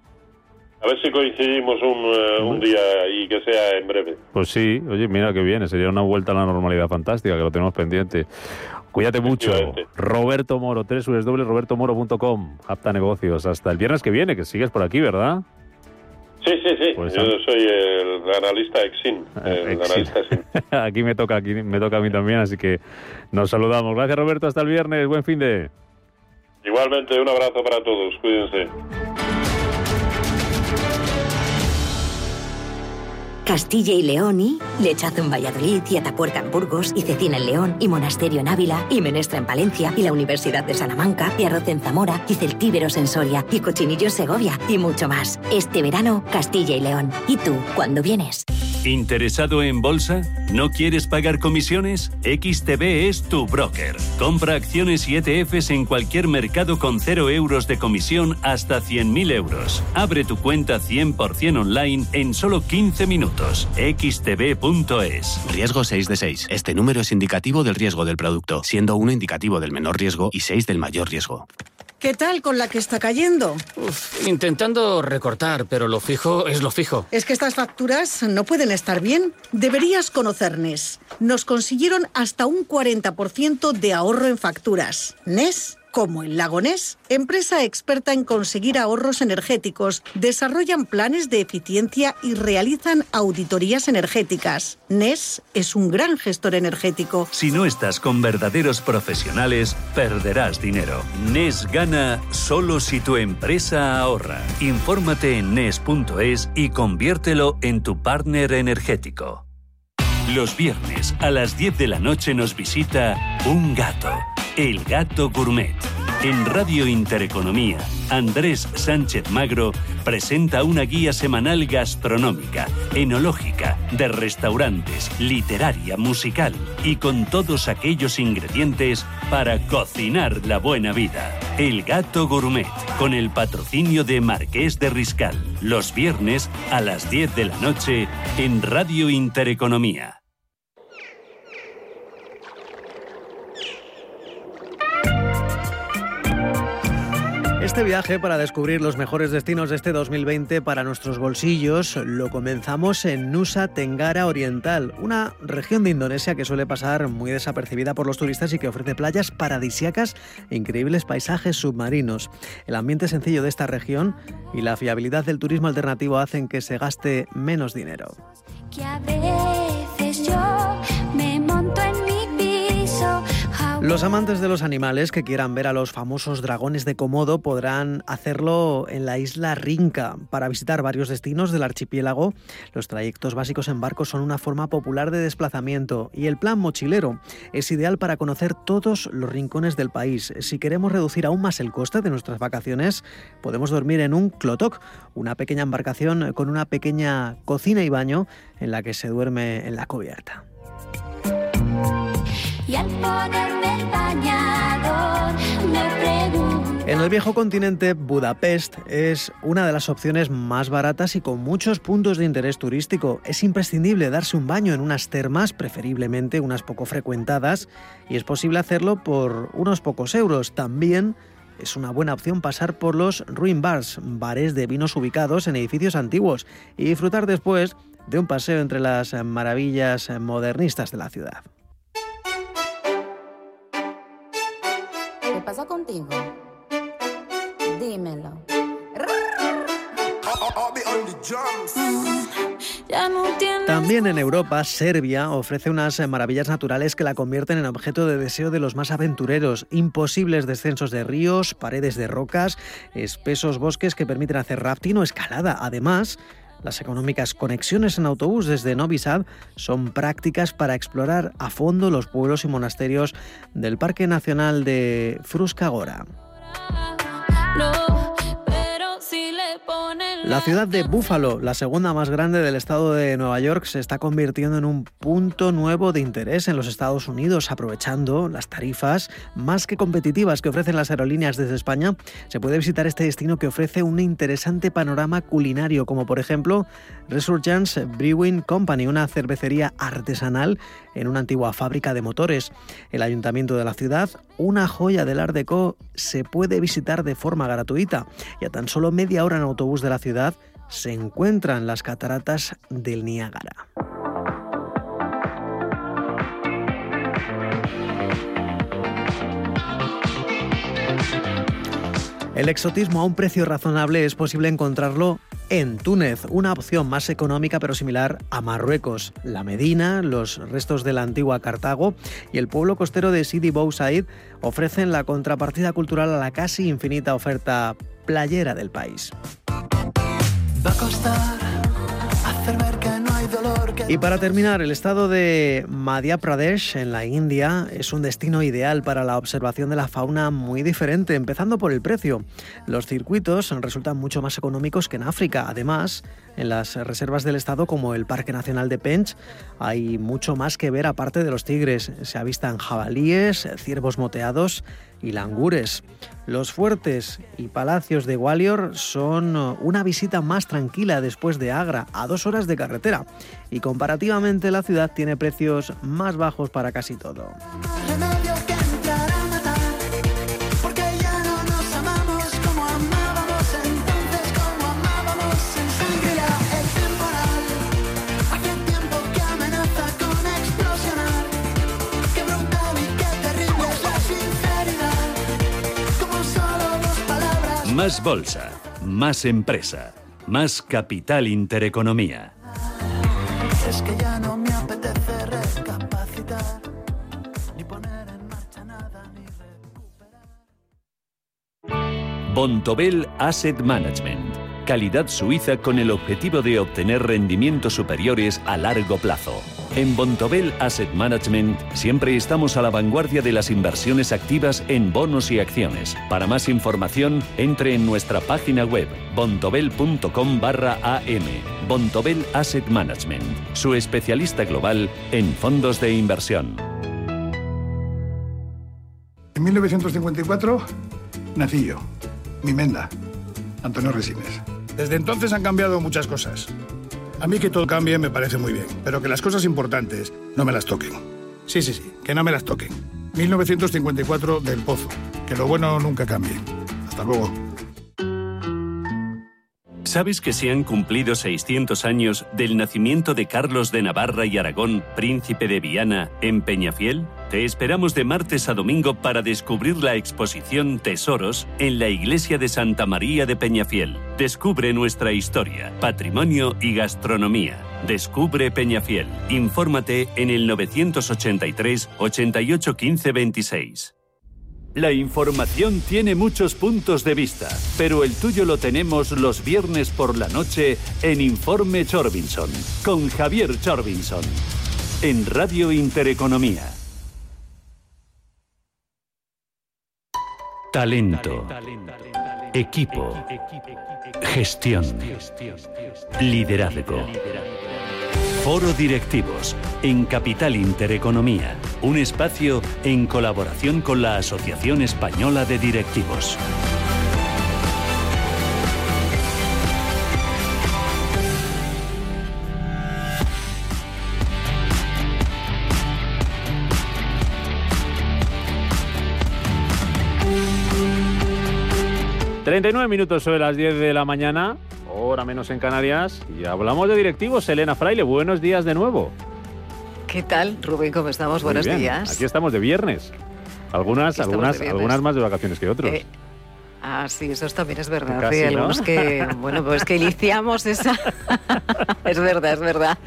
[SPEAKER 11] a ver si coincidimos un, eh, un día y que sea en breve.
[SPEAKER 10] Pues sí, oye, mira que viene, sería una vuelta a la normalidad fantástica, que lo tenemos pendiente. Cuídate mucho. Roberto Moro, www.robertomoro.com, Apta Negocios. Hasta el viernes que viene, que sigues por aquí, ¿verdad?
[SPEAKER 11] Sí, sí, sí.
[SPEAKER 10] Pues,
[SPEAKER 11] yo
[SPEAKER 10] ah.
[SPEAKER 11] soy el analista Exin. El
[SPEAKER 10] Exin.
[SPEAKER 11] analista Exin.
[SPEAKER 10] aquí me toca, aquí me toca a mí también, así que nos saludamos. Gracias, Roberto. Hasta el viernes. Buen fin de.
[SPEAKER 11] Igualmente, un abrazo para todos. Cuídense.
[SPEAKER 15] Castilla y León y Lechazo en Valladolid y Atapuerca en Burgos y Cecina en León y Monasterio en Ávila y Menestra en Palencia y la Universidad de Salamanca y Arroz en Zamora y Celtíberos en Soria y Cochinillo en Segovia y mucho más. Este verano, Castilla y León. ¿Y tú, cuándo vienes?
[SPEAKER 7] ¿Interesado en bolsa? ¿No quieres pagar comisiones? XTB es tu broker. Compra acciones y ETFs en cualquier mercado con 0 euros de comisión hasta 100.000 euros. Abre tu cuenta 100% online en solo 15 minutos. xtb.es.
[SPEAKER 16] Riesgo 6 de 6. Este número es indicativo del riesgo del producto, siendo 1 indicativo del menor riesgo y 6 del mayor riesgo.
[SPEAKER 17] ¿Qué tal con la que está cayendo?
[SPEAKER 18] Intentando recortar, pero lo fijo es lo fijo.
[SPEAKER 17] Es que estas facturas no pueden estar bien. Deberías conocer NES. Nos consiguieron hasta un 40% de ahorro en facturas. NES, como el lago NES, empresa experta en conseguir ahorros energéticos, desarrollan planes de eficiencia y realizan auditorías energéticas. NES es un gran gestor energético.
[SPEAKER 7] Si no estás con verdaderos profesionales, perderás dinero. NES gana solo si tu empresa ahorra. Infórmate en NES.es y conviértelo en tu partner energético. Los viernes a las 10 de la noche nos visita un gato, el gato gourmet. En Radio Intereconomía, Andrés Sánchez Magro presenta una guía semanal gastronómica, enológica, de restaurantes, literaria, musical y con todos aquellos ingredientes para cocinar la buena vida. El Gato Gourmet, con el patrocinio de Marqués de Riscal, los viernes a las 10 de la noche en Radio Intereconomía.
[SPEAKER 19] Este viaje para descubrir los mejores destinos de este 2020 para nuestros bolsillos lo comenzamos en Nusa Tenggara Oriental, una región de Indonesia que suele pasar muy desapercibida por los turistas y que ofrece playas paradisíacas e increíbles paisajes submarinos. El ambiente sencillo de esta región y la fiabilidad del turismo alternativo hacen que se gaste menos dinero. Los amantes de los animales que quieran ver a los famosos dragones de Komodo podrán hacerlo en la isla Rinca. Para visitar varios destinos del archipiélago, los trayectos básicos en barco son una forma popular de desplazamiento y el plan mochilero es ideal para conocer todos los rincones del país. Si queremos reducir aún más el coste de nuestras vacaciones, podemos dormir en un clotok, una pequeña embarcación con una pequeña cocina y baño en la que se duerme en la cubierta.
[SPEAKER 20] Y al ponerme el bañador me pregunto.
[SPEAKER 19] En el viejo continente, Budapest es una de las opciones más baratas y con muchos puntos de interés turístico. Es imprescindible darse un baño en unas termas, preferiblemente unas poco frecuentadas, y es posible hacerlo por unos pocos euros. También es una buena opción pasar por los Ruin Bars, bares de vinos ubicados en edificios antiguos, y disfrutar después de un paseo entre las maravillas modernistas de la ciudad.
[SPEAKER 21] Pasa contigo? Dímelo.
[SPEAKER 19] También en Europa, Serbia ofrece unas maravillas naturales que la convierten en objeto de deseo de los más aventureros. Imposibles descensos de ríos, paredes de rocas, espesos bosques que permiten hacer rafting o escalada. Además, las económicas conexiones en autobús desde Novi Sad son prácticas para explorar a fondo los pueblos y monasterios del Parque Nacional de Fruska Gora.
[SPEAKER 20] no,
[SPEAKER 19] La ciudad de Buffalo, la segunda más grande del estado de Nueva York, se está convirtiendo en un punto nuevo de interés en los Estados Unidos, aprovechando las tarifas más que competitivas que ofrecen las aerolíneas desde España. Se puede visitar este destino que ofrece un interesante panorama culinario, como por ejemplo Resurgence Brewing Company, una cervecería artesanal en una antigua fábrica de motores. El ayuntamiento de la ciudad, una joya del Art Deco, se puede visitar de forma gratuita y a tan solo media hora en autobús de la ciudad se encuentran las cataratas del Niágara. El exotismo a un precio razonable es posible encontrarlo en Túnez, una opción más económica pero similar a Marruecos. La Medina, los restos de la antigua Cartago y el pueblo costero de Sidi Bou Said ofrecen la contrapartida cultural a la casi infinita oferta playera del país. Y para terminar, el estado de Madhya Pradesh, en la India, es un destino ideal para la observación de la fauna muy diferente, empezando por el precio. Los circuitos resultan mucho más económicos que en África. Además, en las reservas del estado, como el Parque Nacional de Pench, hay mucho más que ver aparte de los tigres. Se avistan jabalíes, ciervos moteados y langures. Los fuertes y palacios de Gwalior son una visita más tranquila después de Agra, a dos horas de carretera. Y comparativamente la ciudad tiene precios más bajos para casi todo.
[SPEAKER 7] Más bolsa, más empresa, más capital intereconomía.
[SPEAKER 22] Es que ya no me apetece recapacitar. Ni poner en marcha nada, ni
[SPEAKER 7] Bontobel Asset Management. Calidad suiza con el objetivo de obtener rendimientos superiores a largo plazo. En Bontobel Asset Management siempre estamos a la vanguardia de las inversiones activas en bonos y acciones. Para más información, entre en nuestra página web bontobel.com barra am. Bontobel Asset Management, su especialista global en fondos de inversión.
[SPEAKER 21] En 1954 nací yo, mi menda, Antonio Resines. Desde entonces han cambiado muchas cosas. A mí que todo cambie me parece muy bien, pero que las cosas importantes no me las toquen. Sí, sí, sí, que no me las toquen. 1954 del Pozo. Que lo bueno nunca cambie. Hasta luego.
[SPEAKER 7] ¿Sabes que se han cumplido 600 años del nacimiento de Carlos de Navarra y Aragón, príncipe de Viana, en Peñafiel? Te esperamos de martes a domingo para descubrir la exposición Tesoros en la iglesia de Santa María de Peñafiel. Descubre nuestra historia, patrimonio y gastronomía. Descubre Peñafiel. Infórmate en el 983 88 15 26. La información tiene muchos puntos de vista, pero el tuyo lo tenemos los viernes por la noche en Informe Chorbinson, con Javier Chorbinson, en Radio Intereconomía. Talento, equipo, gestión, liderazgo. Foro Directivos en Capital Intereconomía, un espacio en colaboración con la Asociación Española de Directivos.
[SPEAKER 10] Te 39 minutos sobre las 10 de la mañana, hora menos en Canarias, y hablamos de directivos. Elena Fraile, buenos días de nuevo.
[SPEAKER 23] ¿Qué tal, Rubén? ¿Cómo estamos?
[SPEAKER 10] Muy
[SPEAKER 23] Buenos
[SPEAKER 10] bien.
[SPEAKER 23] días.
[SPEAKER 10] Aquí estamos de viernes. Algunas, algunas,
[SPEAKER 23] viernes.
[SPEAKER 10] algunas más de vacaciones que otros.
[SPEAKER 23] Eh, Ah, sí, eso también es verdad.
[SPEAKER 10] Casi,
[SPEAKER 23] sí,
[SPEAKER 10] ¿no?
[SPEAKER 23] algunos que, bueno, pues que iniciamos esa. es verdad, es verdad.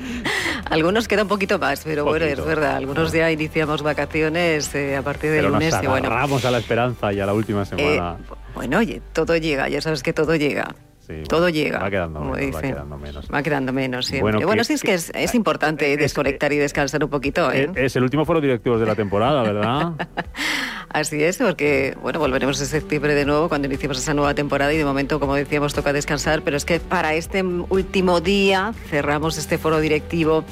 [SPEAKER 23] Algunos queda un poquito más, pero bueno, es verdad. Algunos ya iniciamos vacaciones eh, a partir del
[SPEAKER 10] Pero nos
[SPEAKER 23] lunes y bueno.
[SPEAKER 10] a la esperanza y a la última semana.
[SPEAKER 23] Bueno, oye, todo llega, ya sabes que todo llega.
[SPEAKER 10] Sí,
[SPEAKER 23] todo
[SPEAKER 10] bueno,
[SPEAKER 23] llega.
[SPEAKER 10] Va quedando
[SPEAKER 23] como
[SPEAKER 10] menos, va quedando menos.
[SPEAKER 23] Va quedando menos siempre.
[SPEAKER 10] Bueno,
[SPEAKER 23] Bueno,
[SPEAKER 10] que-
[SPEAKER 23] sí, es que es, es importante desconectar y descansar un poquito, ¿eh?
[SPEAKER 10] Eh, Es el último foro directivos de la temporada, ¿verdad?
[SPEAKER 23] Así es, porque bueno, volveremos en septiembre de nuevo cuando iniciemos esa nueva temporada y de momento, como decíamos, toca descansar, pero es que para este último día cerramos este foro directivo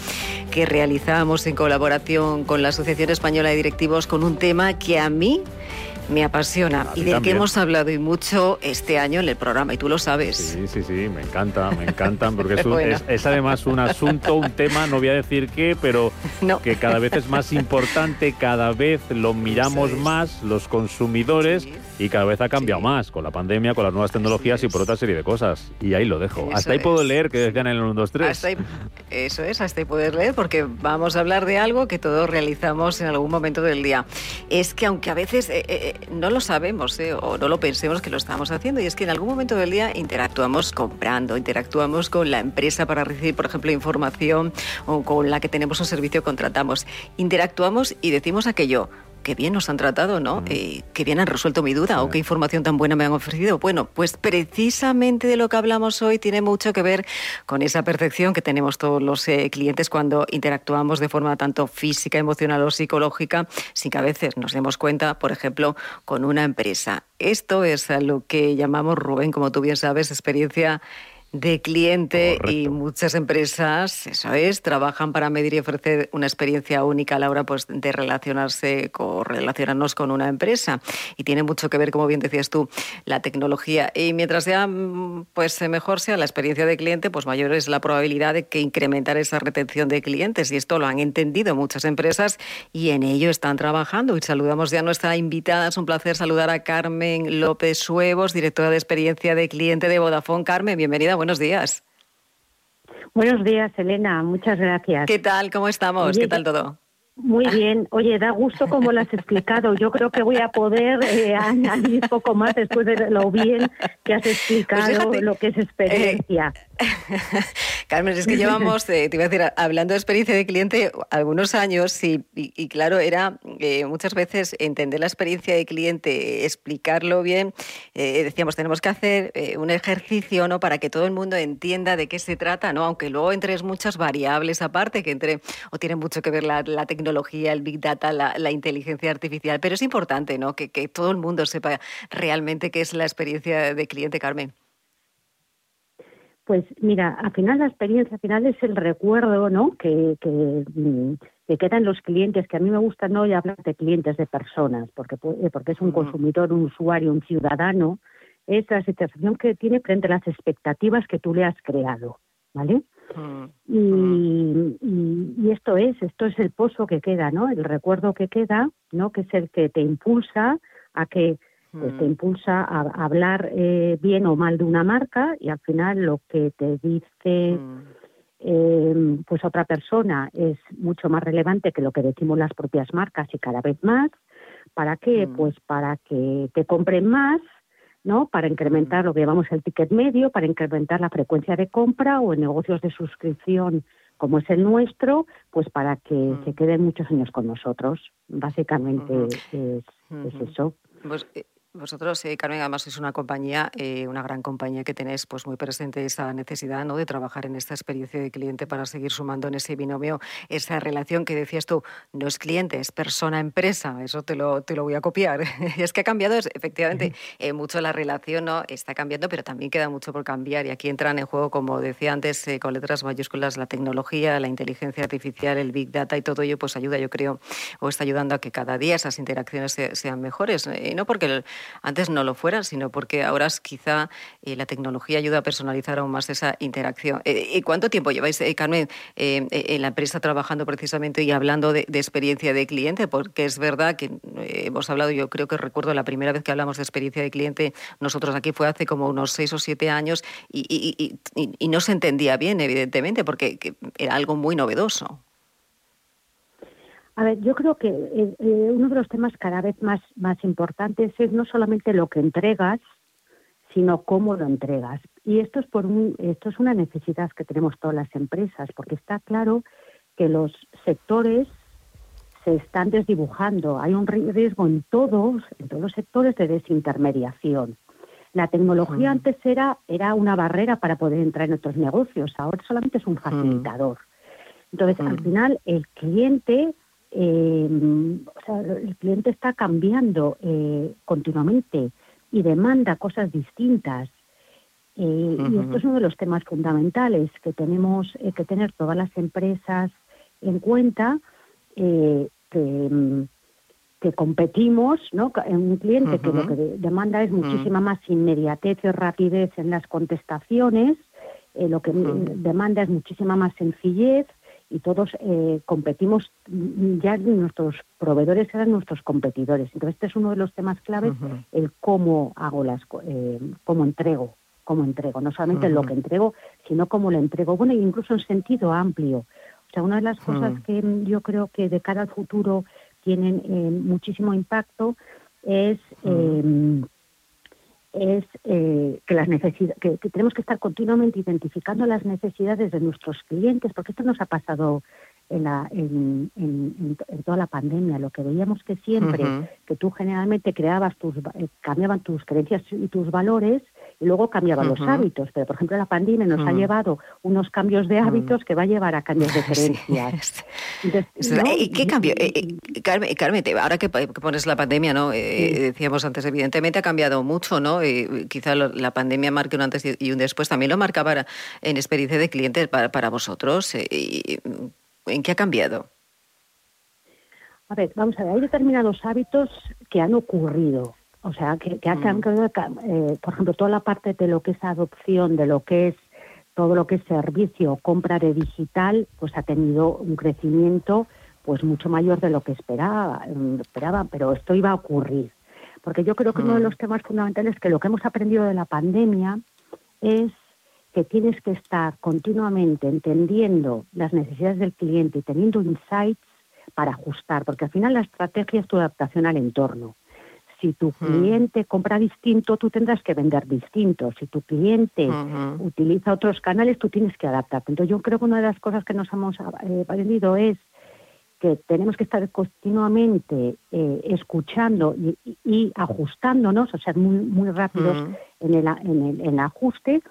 [SPEAKER 23] que realizamos en colaboración con la Asociación Española de Directivos con un tema que a mí me apasiona y del que
[SPEAKER 10] también.
[SPEAKER 23] hemos hablado y mucho este año en el programa y tú lo sabes.
[SPEAKER 10] Sí, sí, sí, me encanta, me encantan, porque es, un-
[SPEAKER 23] Bueno.
[SPEAKER 10] es- es además un asunto, un tema, no voy a decir qué, pero que cada vez es más importante, cada vez lo miramos más los consumidores y cada vez ha cambiado más con la pandemia, con las nuevas tecnologías y por otra serie de cosas. Y ahí lo dejo.
[SPEAKER 23] Eso
[SPEAKER 10] Hasta ahí puedo leer que decían en el 1, 2, 3.
[SPEAKER 23] Hasta ahí- eso es, hasta ahí poder leer, porque vamos a hablar de algo que todos realizamos en algún momento del día. Es que aunque a veces eh, eh, no lo sabemos eh, o no lo pensemos que lo estamos haciendo, y es que en algún momento del día interactuamos comprando, interactuamos con la empresa para recibir, por ejemplo, información o con la que tenemos un servicio contratamos. Interactuamos y decimos aquello. Qué bien nos han tratado, ¿no? Eh, qué bien han resuelto mi duda o qué información tan buena me han ofrecido. Bueno, pues precisamente de lo que hablamos hoy tiene mucho que ver con esa percepción que tenemos todos los eh, clientes cuando interactuamos de forma tanto física, emocional o psicológica, sin que a veces nos demos cuenta, por ejemplo, con una empresa. Esto es a lo que llamamos, Rubén, como tú bien sabes, experiencia de cliente y muchas empresas, eso es, trabajan para medir y ofrecer una experiencia única a la hora pues, de relacionarse con, relacionarnos con una empresa. Y tiene mucho que ver, como bien decías tú, la tecnología. Y mientras sea mm, pues, mejor sea la experiencia de cliente, pues mayor es la probabilidad de que incrementar esa retención de clientes. Y esto lo han entendido muchas empresas y en ello están trabajando. Y saludamos ya a nuestra invitada. Es un placer saludar a Carmen López Suevos, directora de experiencia de cliente de Vodafone. Carmen, bienvenida, buenos días.
[SPEAKER 24] Buenos días, Elena. Muchas gracias.
[SPEAKER 23] ¿Qué tal? ¿Cómo estamos?
[SPEAKER 24] Oye,
[SPEAKER 23] ¿Qué tal todo?
[SPEAKER 24] Muy bien. Oye, da gusto como lo has explicado. Yo creo que voy a poder eh, añadir poco más después de lo bien que has explicado
[SPEAKER 23] Pues fíjate,
[SPEAKER 24] lo que es experiencia.
[SPEAKER 23] Carmen, es que llevamos, eh, te iba a decir, hablando de experiencia de cliente algunos años y, y- y claro, era eh, muchas veces entender la experiencia de cliente, explicarlo bien. eh, decíamos, tenemos que hacer eh, un ejercicio ¿no? para que todo el mundo entienda de qué se trata, ¿no? aunque luego entres muchas variables aparte, que entre o tiene mucho que ver la, la tecnología, el Big Data, la, la inteligencia artificial, pero es importante ¿no? que, que todo el mundo sepa realmente qué es la experiencia de cliente, Carmen.
[SPEAKER 24] Pues mira, al final la experiencia al final es el recuerdo, ¿no? Que, que, mm, que queda en los clientes, que a mí me gusta no hablar de clientes, de personas, porque eh, porque es un consumidor, un usuario, un ciudadano, es la situación que tiene frente a las expectativas que tú le has creado, ¿vale? Y, y- y esto es, esto es el pozo que queda, ¿no? El recuerdo que queda, ¿no? Que es el que te impulsa a que te impulsa a, a hablar eh, bien o mal de una marca y al final lo que te dice eh, pues otra persona es mucho más relevante que lo que decimos las propias marcas y cada vez más. ¿Para qué? Pues para que te compren más, ¿no? Para incrementar lo que llamamos el ticket medio, para incrementar la frecuencia de compra o en negocios de suscripción como es el nuestro, pues para que se queden muchos años con nosotros. Básicamente es, eso.
[SPEAKER 23] Vos- eh, vosotros, eh, Carmen, además sois una compañía, eh, una gran compañía que tenéis pues muy presente esa necesidad ¿no? de trabajar en esta experiencia de cliente para seguir sumando en ese binomio esa relación que decías tú, no es cliente, es persona-empresa, eso te lo, te lo voy a copiar. es que ha cambiado, es- efectivamente, eh, mucho la relación, ¿no? está cambiando, pero también queda mucho por cambiar y aquí entran en juego, como decía antes, eh, con letras mayúsculas, la tecnología, la inteligencia artificial, el Big Data y todo ello, pues ayuda, yo creo, o está ayudando a que cada día esas interacciones se- sean mejores. Y no porque el- antes no lo fueran, sino porque ahora quizá eh, la tecnología ayuda a personalizar aún más esa interacción. Eh, ¿Y cuánto tiempo lleváis, eh, Carmen, eh, eh, en la empresa trabajando precisamente y hablando de, experiencia de cliente? Porque es verdad que eh, hemos hablado, yo creo que recuerdo la primera vez que hablamos de experiencia de cliente, nosotros aquí fue hace como unos seis o siete años y, y- y- y- y no se entendía bien, evidentemente, porque que era algo muy novedoso.
[SPEAKER 24] A ver, yo creo que eh, eh, uno de los temas cada vez más, más importantes es no solamente lo que entregas, sino cómo lo entregas. Y esto es por un, esto es una necesidad que tenemos todas las empresas, porque está claro que los sectores se están desdibujando. Hay un riesgo en todos, en todos los sectores de desintermediación. La tecnología antes era, era una barrera para poder entrar en otros negocios, ahora solamente es un facilitador. Entonces, al final, el cliente, eh, o sea, el cliente está cambiando eh, continuamente y demanda cosas distintas. Eh, Y esto es uno de los temas fundamentales que tenemos eh, que tener todas las empresas en cuenta, eh, que, mm, que competimos, ¿no? En un cliente que lo que de- demanda es muchísima más inmediatez y rapidez en las contestaciones, lo que mm, demanda es muchísima más sencillez y todos eh, competimos, mm, ya nuestros proveedores eran nuestros competidores. Entonces este es uno de los temas claves, el cómo hago las, eh, cómo entrego, cómo entrego, no solamente lo que entrego, sino cómo lo entrego, bueno, incluso en sentido amplio. O sea, una de las cosas que mm, yo creo que de cara al futuro tienen eh, muchísimo impacto es eh, es eh, que las necesidades que, que tenemos que estar continuamente identificando las necesidades de nuestros clientes porque esto nos ha pasado en, la, en, en- toda la pandemia lo que veíamos que siempre que tú generalmente creabas tus eh, cambiaban tus creencias y tus valores luego cambiaban los hábitos pero por ejemplo la pandemia nos ha
[SPEAKER 23] Ujú.
[SPEAKER 24] llevado unos cambios de hábitos que va a llevar a cambios de creencias.
[SPEAKER 23] ¿Y qué cambio? Eh, eh, Carmen, Carmen, te- ahora que, pones la pandemia, ¿no? Eh, Decíamos antes, evidentemente ha cambiado mucho, ¿no? Eh, quizá lo- la pandemia marque un antes y- un después. También lo marcaba en experiencia de clientes para, para vosotros. eh, ¿En qué ha cambiado?
[SPEAKER 24] A ver, vamos a ver, hay determinados hábitos que han ocurrido. O sea, que, que ha
[SPEAKER 23] Mm.
[SPEAKER 24] cambiado, eh, por ejemplo, toda la parte de lo que es adopción, de lo que es todo lo que es servicio, compra de digital, pues ha tenido un crecimiento pues mucho mayor de lo que esperaba, mm, esperaba, pero esto iba a ocurrir. Porque yo creo que uno de
[SPEAKER 25] Mm.
[SPEAKER 24] los temas fundamentales que lo que hemos aprendido de la pandemia es que tienes que estar continuamente entendiendo las necesidades del cliente y teniendo insights para ajustar, porque al final la estrategia es tu adaptación al entorno. Si tu cliente compra distinto, tú tendrás que vender distinto. Si tu cliente utiliza otros canales, tú tienes que adaptarte. Entonces yo creo que una de las cosas que nos hemos eh, aprendido es que tenemos que estar continuamente eh, escuchando y, y- ajustándonos, o sea, muy, muy rápidos
[SPEAKER 23] Mm.
[SPEAKER 24] en, el, en, el, en el ajuste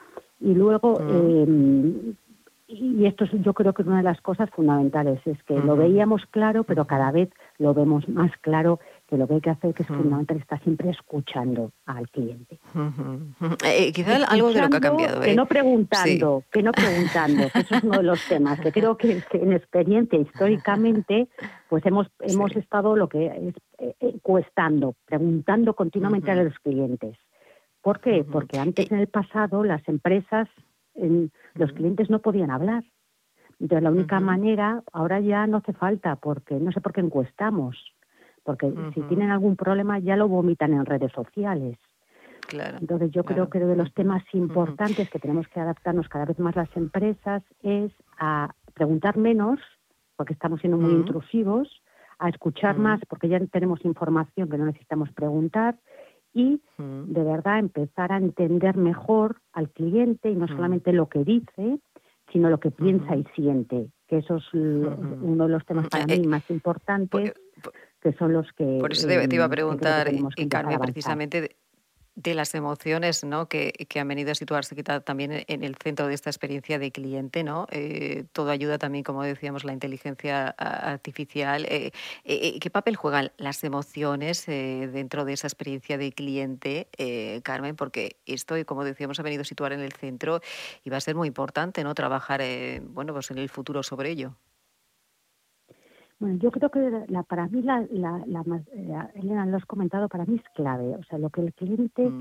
[SPEAKER 24] y luego, eh, y esto es, yo creo que es una de las cosas fundamentales, es que lo veíamos claro, pero cada vez lo vemos más claro que lo que hay que hacer, que es
[SPEAKER 23] Ujú.
[SPEAKER 24] fundamental, estar siempre escuchando al cliente.
[SPEAKER 23] Eh, quizá algo de lo que ha cambiado.
[SPEAKER 24] Que
[SPEAKER 23] ¿eh?
[SPEAKER 24] no preguntando, que no preguntando, que eso es uno de los temas, que creo que, que en experiencia históricamente pues hemos hemos estado lo que es eh, eh, cuestando, preguntando continuamente a los clientes. ¿Por qué? Porque antes en el pasado las empresas, en- los clientes no podían hablar. Entonces la única manera, ahora ya no hace falta, porque no sé por qué encuestamos, porque si tienen algún problema ya lo vomitan en redes sociales.
[SPEAKER 23] Claro.
[SPEAKER 24] Entonces yo creo que uno de los temas importantes que tenemos que adaptarnos cada vez más las empresas es a preguntar menos, porque estamos siendo muy intrusivos, a escuchar más, porque ya tenemos información que no necesitamos preguntar, y de verdad empezar a entender mejor al cliente y no solamente lo que dice, sino lo que piensa y siente, que eso es uno de los temas para
[SPEAKER 23] Eh,
[SPEAKER 24] mí más importantes, que son los que...
[SPEAKER 23] Por eso te, iba a
[SPEAKER 24] que que
[SPEAKER 23] preguntar, y Carmen, precisamente de, de las emociones ¿no? que, que han venido a situarse quizá también en- el centro de esta experiencia de cliente. ¿no? Eh, todo ayuda también, como decíamos, la inteligencia artificial. Eh, eh, ¿Qué papel juegan las emociones eh, dentro de esa experiencia de cliente, eh, Carmen? Porque esto, como decíamos, ha venido a situar en el centro y va a ser muy importante ¿no? trabajar eh, bueno, pues en el futuro sobre ello.
[SPEAKER 24] Bueno, yo creo que la, para mí, la, la, la más- la- Elena, lo has comentado, para mí es clave. O sea, lo que el cliente,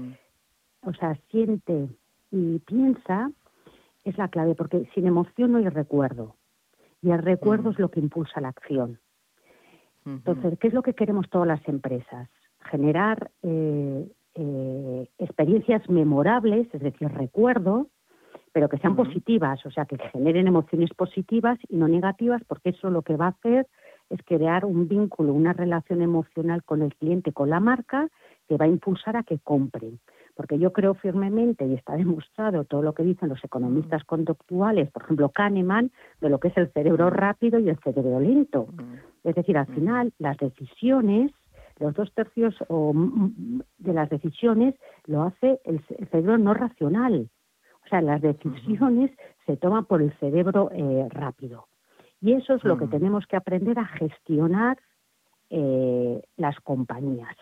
[SPEAKER 24] o sea, siente y piensa es la clave, porque sin emoción no hay recuerdo. Y el recuerdo es lo que impulsa la acción. Entonces, ¿qué es lo que queremos todas las empresas? Generar eh, eh, experiencias memorables, es decir, recuerdo, pero que sean positivas, o sea, que generen emociones positivas y no negativas, porque eso lo que va a hacer es crear un vínculo, una relación emocional con el cliente, con la marca, que va a impulsar a que compren. porque yo creo firmemente, y está demostrado todo lo que dicen los economistas conductuales, por ejemplo Kahneman, de lo que es el cerebro rápido y el cerebro lento. Es decir, al final las decisiones, los dos tercios o, mm, de las decisiones lo hace el, ce- el cerebro no racional. O sea, las decisiones se toman por el cerebro eh, rápido. Y eso es lo que tenemos que aprender a gestionar eh, las compañías.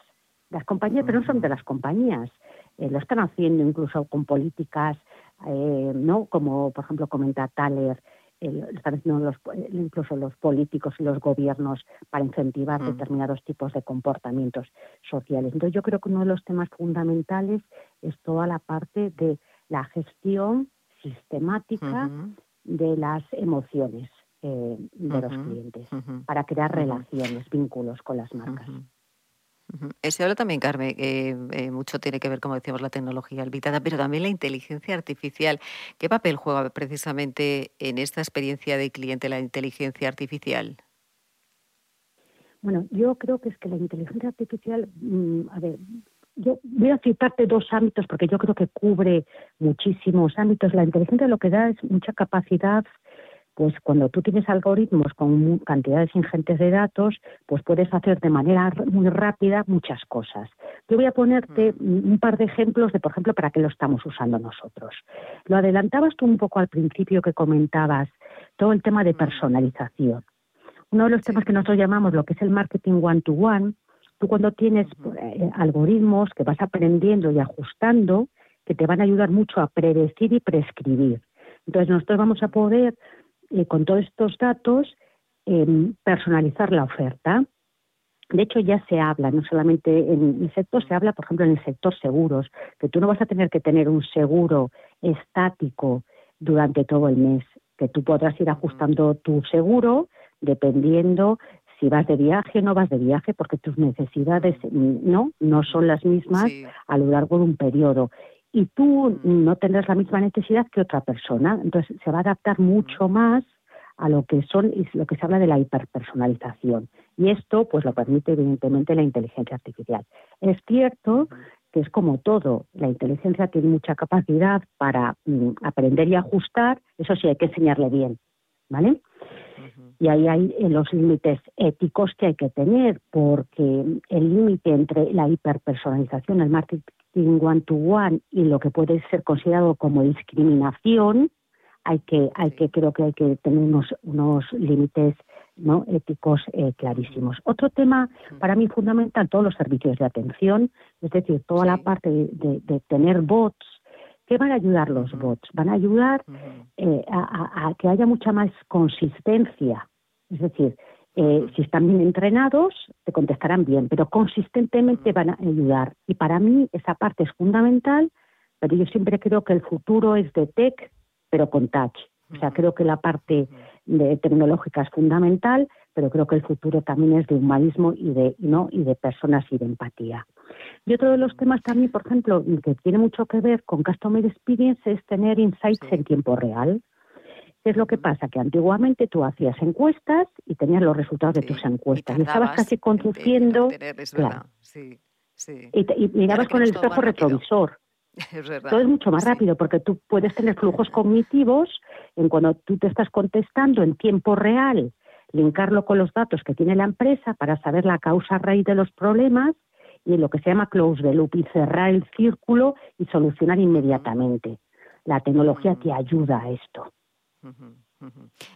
[SPEAKER 24] Las compañías, pero no son de las compañías, eh, lo están haciendo incluso con políticas, eh, ¿no? Como por ejemplo comenta Thaler, lo están haciendo los, incluso los políticos y los gobiernos para incentivar determinados tipos de comportamientos sociales. Entonces yo creo que uno de los temas fundamentales es toda la parte de la gestión sistemática de las emociones eh, de los clientes para crear relaciones, vínculos con las marcas.
[SPEAKER 23] Se habla también, Carmen, eh, eh, mucho tiene que ver, como decíamos, la tecnología, Data, pero también la inteligencia artificial. ¿Qué papel juega precisamente en esta experiencia de cliente la inteligencia artificial?
[SPEAKER 24] Bueno, yo creo que es que la inteligencia artificial, mm, a ver, yo voy a citarte dos ámbitos porque yo creo que cubre muchísimos ámbitos. La inteligencia lo que da es mucha capacidad, pues cuando tú tienes algoritmos con cantidades ingentes de datos, pues puedes hacer de manera muy rápida muchas cosas. Yo voy a ponerte mm, un par de ejemplos de, por ejemplo, para qué lo estamos usando nosotros. Lo adelantabas tú un poco al principio que comentabas, todo el tema de personalización uno de los temas que nosotros llamamos lo que es el marketing one-to-one, tú cuando tienes eh, algoritmos que vas aprendiendo y ajustando, que te van a ayudar mucho a predecir y prescribir. Entonces nosotros vamos a poder, eh, con todos estos datos, em, personalizar la oferta. De hecho, ya se habla, no solamente en el sector, se habla, por ejemplo, en el sector seguros, que tú no vas a tener que tener un seguro estático durante todo el mes, que tú podrás ir ajustando tu seguro dependiendo si vas de viaje o no vas de viaje, porque tus necesidades mm, no, no son las mismas a lo largo de un periodo. Y tú no tendrás la misma necesidad que otra persona. Entonces, se va a adaptar mucho más a lo que son y lo que se habla de la hiperpersonalización. Y esto pues lo permite evidentemente la inteligencia artificial. Es cierto que es como todo, la inteligencia tiene mucha capacidad para mm, aprender y ajustar, eso sí hay que enseñarle bien, ¿vale? Y ahí hay eh, los límites éticos que hay que tener, porque el límite entre la hiperpersonalización, el marketing one-to-one y lo que puede ser considerado como discriminación, hay que, hay que creo que hay que tener unos, unos límites no éticos eh, clarísimos. Otro tema para mí fundamental, todos los servicios de atención, es decir, toda la parte de, de- de tener bots. ¿Qué van a ayudar los bots? Van a ayudar eh, a, a- a que haya mucha más consistencia. Es decir, eh, si están bien entrenados, te contestarán bien, pero consistentemente van a ayudar. Y para mí esa parte es fundamental, pero yo siempre creo que el futuro es de tech, pero con touch. O sea, creo que la parte de tecnológica es fundamental, pero creo que el futuro también es de humanismo y de no y de personas y de empatía. Y otro de los temas también, por ejemplo, que tiene mucho que ver con Customer Experience es tener insights en tiempo real. ¿Qué es lo que pasa? Que antiguamente tú hacías encuestas y tenías los resultados de tus encuestas. Y, estabas casi conduciendo
[SPEAKER 23] Tener, es
[SPEAKER 24] claro,
[SPEAKER 23] verdad. Sí, sí.
[SPEAKER 24] y, mirabas con el espejo retrovisor.
[SPEAKER 23] Es verdad.
[SPEAKER 24] Todo es mucho más rápido porque tú puedes tener flujos cognitivos en cuando tú te estás contestando en tiempo real, linkarlo con los datos que tiene la empresa para saber la causa raíz de los problemas y lo que se llama close the loop y cerrar el círculo y solucionar inmediatamente. La tecnología te ayuda a esto.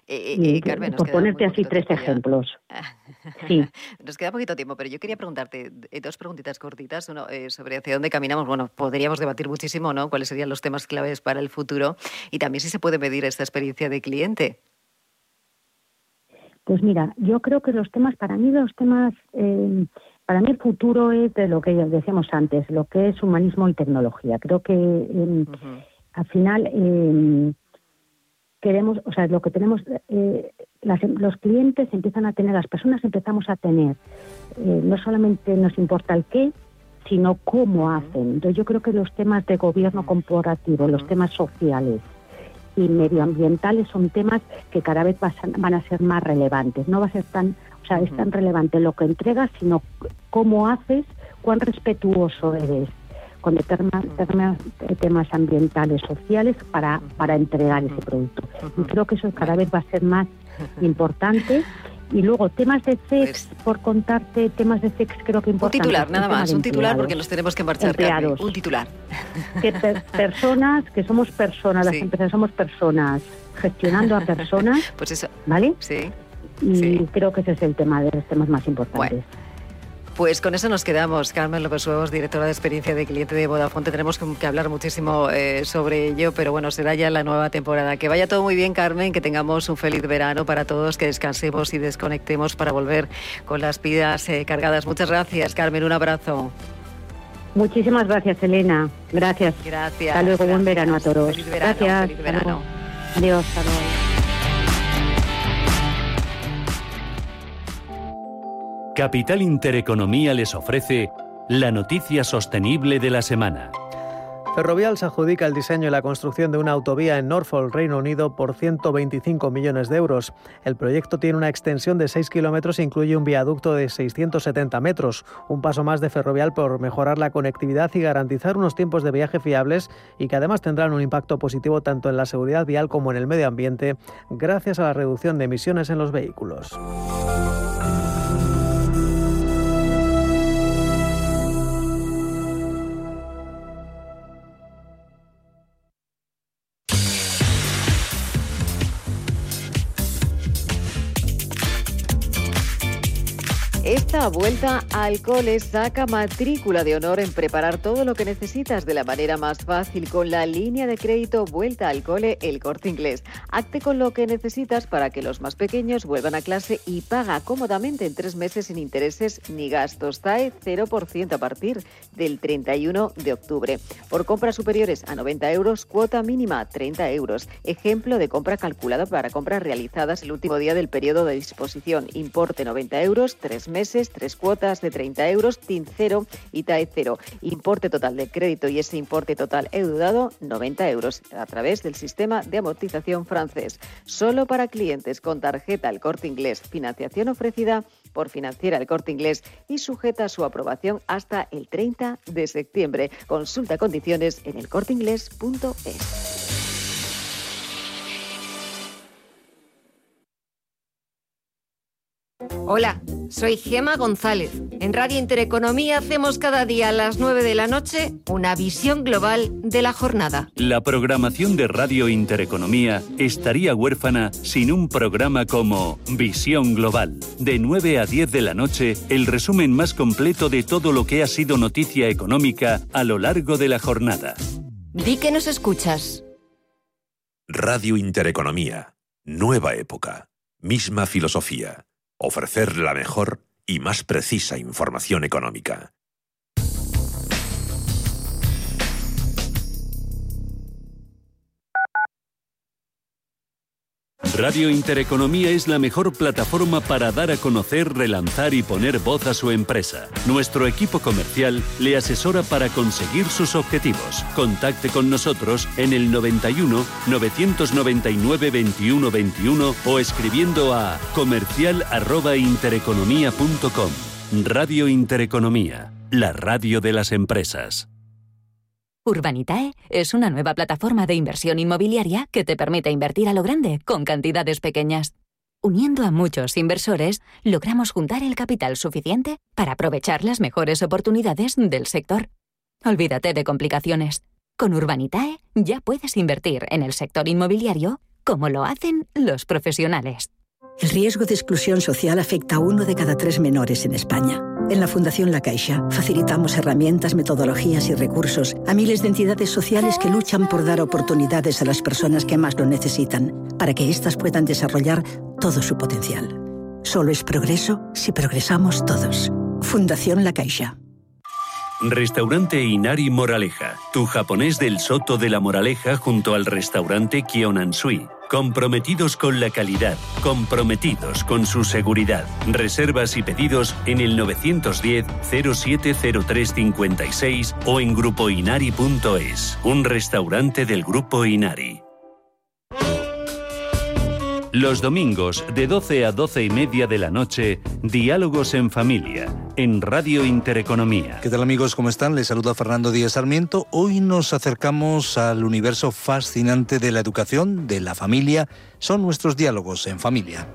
[SPEAKER 23] Eh,
[SPEAKER 24] Y,
[SPEAKER 23] eh, Carmen, nos
[SPEAKER 24] por ponerte así tres
[SPEAKER 23] ya.
[SPEAKER 24] ejemplos. Sí.
[SPEAKER 23] Nos queda poquito tiempo, pero yo quería preguntarte eh, dos preguntitas cortitas. Uno, eh, sobre hacia dónde caminamos. Bueno, podríamos debatir muchísimo, ¿no? ¿Cuáles serían los temas claves para el futuro? Y también si se puede medir esta experiencia de cliente.
[SPEAKER 24] Pues mira, yo creo que los temas, para mí los temas, eh, para mí el futuro es de lo que decíamos antes, lo que es humanismo y tecnología. Creo que eh, al final eh, queremos, o sea, lo que tenemos, eh, las- los clientes empiezan a tener, las personas empezamos a tener, eh, no solamente nos importa el qué, sino cómo hacen. Entonces yo creo que los temas de gobierno corporativo, los temas sociales, y medioambientales son temas que cada vez pasan- van a ser más relevantes. No va a ser tan, o sea, es tan relevante lo que entregas, sino cómo haces, cuán respetuoso eres con determinados temas, temas ambientales, sociales, para, para entregar ese producto. Y creo que eso cada vez va a ser más importante. Y luego, temas de sex, por contarte, temas de sex creo que
[SPEAKER 23] Un
[SPEAKER 24] importante.
[SPEAKER 23] titular,
[SPEAKER 24] el
[SPEAKER 23] nada más, un titular porque nos tenemos que marchar.
[SPEAKER 24] Empleados.
[SPEAKER 23] Un titular.
[SPEAKER 24] que per- personas, que somos personas, las empresas somos personas, gestionando a personas,
[SPEAKER 23] Pues eso.
[SPEAKER 24] ¿vale?
[SPEAKER 23] Sí.
[SPEAKER 24] Y creo que ese es el tema de los temas más importantes.
[SPEAKER 23] Pues con eso nos quedamos. Carmen López Huevos, directora de experiencia de cliente de Vodafone. Tendremos que, que hablar muchísimo eh, sobre ello, pero bueno, será ya la nueva temporada. Que vaya todo muy bien, Carmen, que tengamos un feliz verano para todos, que descansemos y desconectemos para volver con las pilas eh, cargadas. Muchas gracias, Carmen. Un abrazo.
[SPEAKER 24] Muchísimas gracias, Elena. Gracias.
[SPEAKER 23] Gracias.
[SPEAKER 24] Hasta luego, buen verano a todos.
[SPEAKER 23] Feliz verano,
[SPEAKER 24] gracias.
[SPEAKER 23] feliz verano.
[SPEAKER 24] Adiós, hasta luego.
[SPEAKER 7] Capital Intereconomía les ofrece la noticia sostenible de la semana.
[SPEAKER 19] Ferrovial se adjudica el diseño y la construcción de una autovía en Norfolk, Reino Unido, por 125 millones de euros. El proyecto tiene una extensión de 6 kilómetros e incluye un viaducto de 670 metros, un paso más de Ferrovial por mejorar la conectividad y garantizar unos tiempos de viaje fiables y que además tendrán un impacto positivo tanto en la seguridad vial como en el medio ambiente, gracias a la reducción de emisiones en los vehículos.
[SPEAKER 23] Esta vuelta al cole saca matrícula de honor en preparar todo lo que necesitas de la manera más fácil con la línea de crédito Vuelta al cole El Corte Inglés. Acte con lo que necesitas para que los más pequeños vuelvan a clase y paga cómodamente en tres meses sin intereses ni gastos. TAE 0% a partir del 31 de octubre. Por compras superiores a 90 euros, cuota mínima 30 euros. Ejemplo de compra calculada para compras realizadas el último día del periodo de disposición. Importe 90 euros, tres meses, tres cuotas de 30 euros, TIN 0 y TAE 0. Importe total de crédito y ese importe total endeudado 90 euros a través del sistema de amortización francés. Solo para clientes con tarjeta El Corte Inglés. Financiación ofrecida por Financiera El Corte Inglés y sujeta a su aprobación hasta el 30 de septiembre. Consulta condiciones en elcorteinglés.es.
[SPEAKER 25] Hola, soy Gema González. En Radio Intereconomía hacemos cada día a las 9 de la noche una visión global de la jornada.
[SPEAKER 7] La programación de Radio Intereconomía estaría huérfana sin un programa como Visión Global. De 9 a 10 de la noche, el resumen más completo de todo lo que ha sido noticia económica a lo largo de la jornada.
[SPEAKER 25] Di que nos escuchas.
[SPEAKER 26] Radio Intereconomía. Nueva época. Misma filosofía. Ofrecer la mejor y más precisa información económica.
[SPEAKER 7] Radio Intereconomía es la mejor plataforma para dar a conocer, relanzar y poner voz a su empresa. Nuestro equipo comercial le asesora para conseguir sus objetivos. Contacte con nosotros en el 91 999 21 21 o escribiendo a comercial@intereconomía.com. Radio Intereconomía, la radio de las empresas.
[SPEAKER 15] Urbanitae es una nueva plataforma de inversión inmobiliaria que te permite invertir a lo grande con cantidades pequeñas. Uniendo a muchos inversores, logramos juntar el capital suficiente para aprovechar las mejores oportunidades del sector. Olvídate de complicaciones. Con Urbanitae ya puedes invertir en el sector inmobiliario como lo hacen los profesionales.
[SPEAKER 27] El riesgo de exclusión social afecta a uno de cada tres menores en España. En la Fundación La Caixa facilitamos herramientas, metodologías y recursos a miles de entidades sociales que luchan por dar oportunidades a las personas que más lo necesitan, para que éstas puedan desarrollar todo su potencial. Solo es progreso si progresamos todos. Fundación La Caixa.
[SPEAKER 7] Restaurante Inari Moraleja, tu japonés del Soto de la Moraleja junto al restaurante Kionansui. Comprometidos con la calidad, comprometidos con su seguridad. Reservas y pedidos en el 910-070356 o en grupoinari.es. Un restaurante del Grupo Inari. Los domingos de 12 a 12 y media de la noche, Diálogos en Familia, en Radio Intereconomía.
[SPEAKER 28] ¿Qué tal amigos? ¿Cómo están? Les saluda Fernando Díaz Sarmiento. Hoy nos acercamos al universo fascinante de la educación, de la familia. Son nuestros diálogos en familia.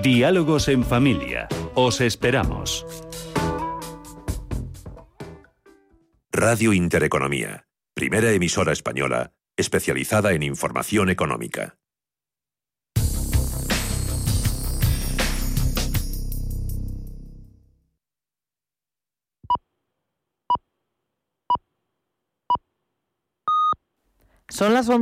[SPEAKER 7] Diálogos en Familia. Os esperamos.
[SPEAKER 26] Radio Intereconomía, primera emisora española especializada en información económica.
[SPEAKER 29] Son las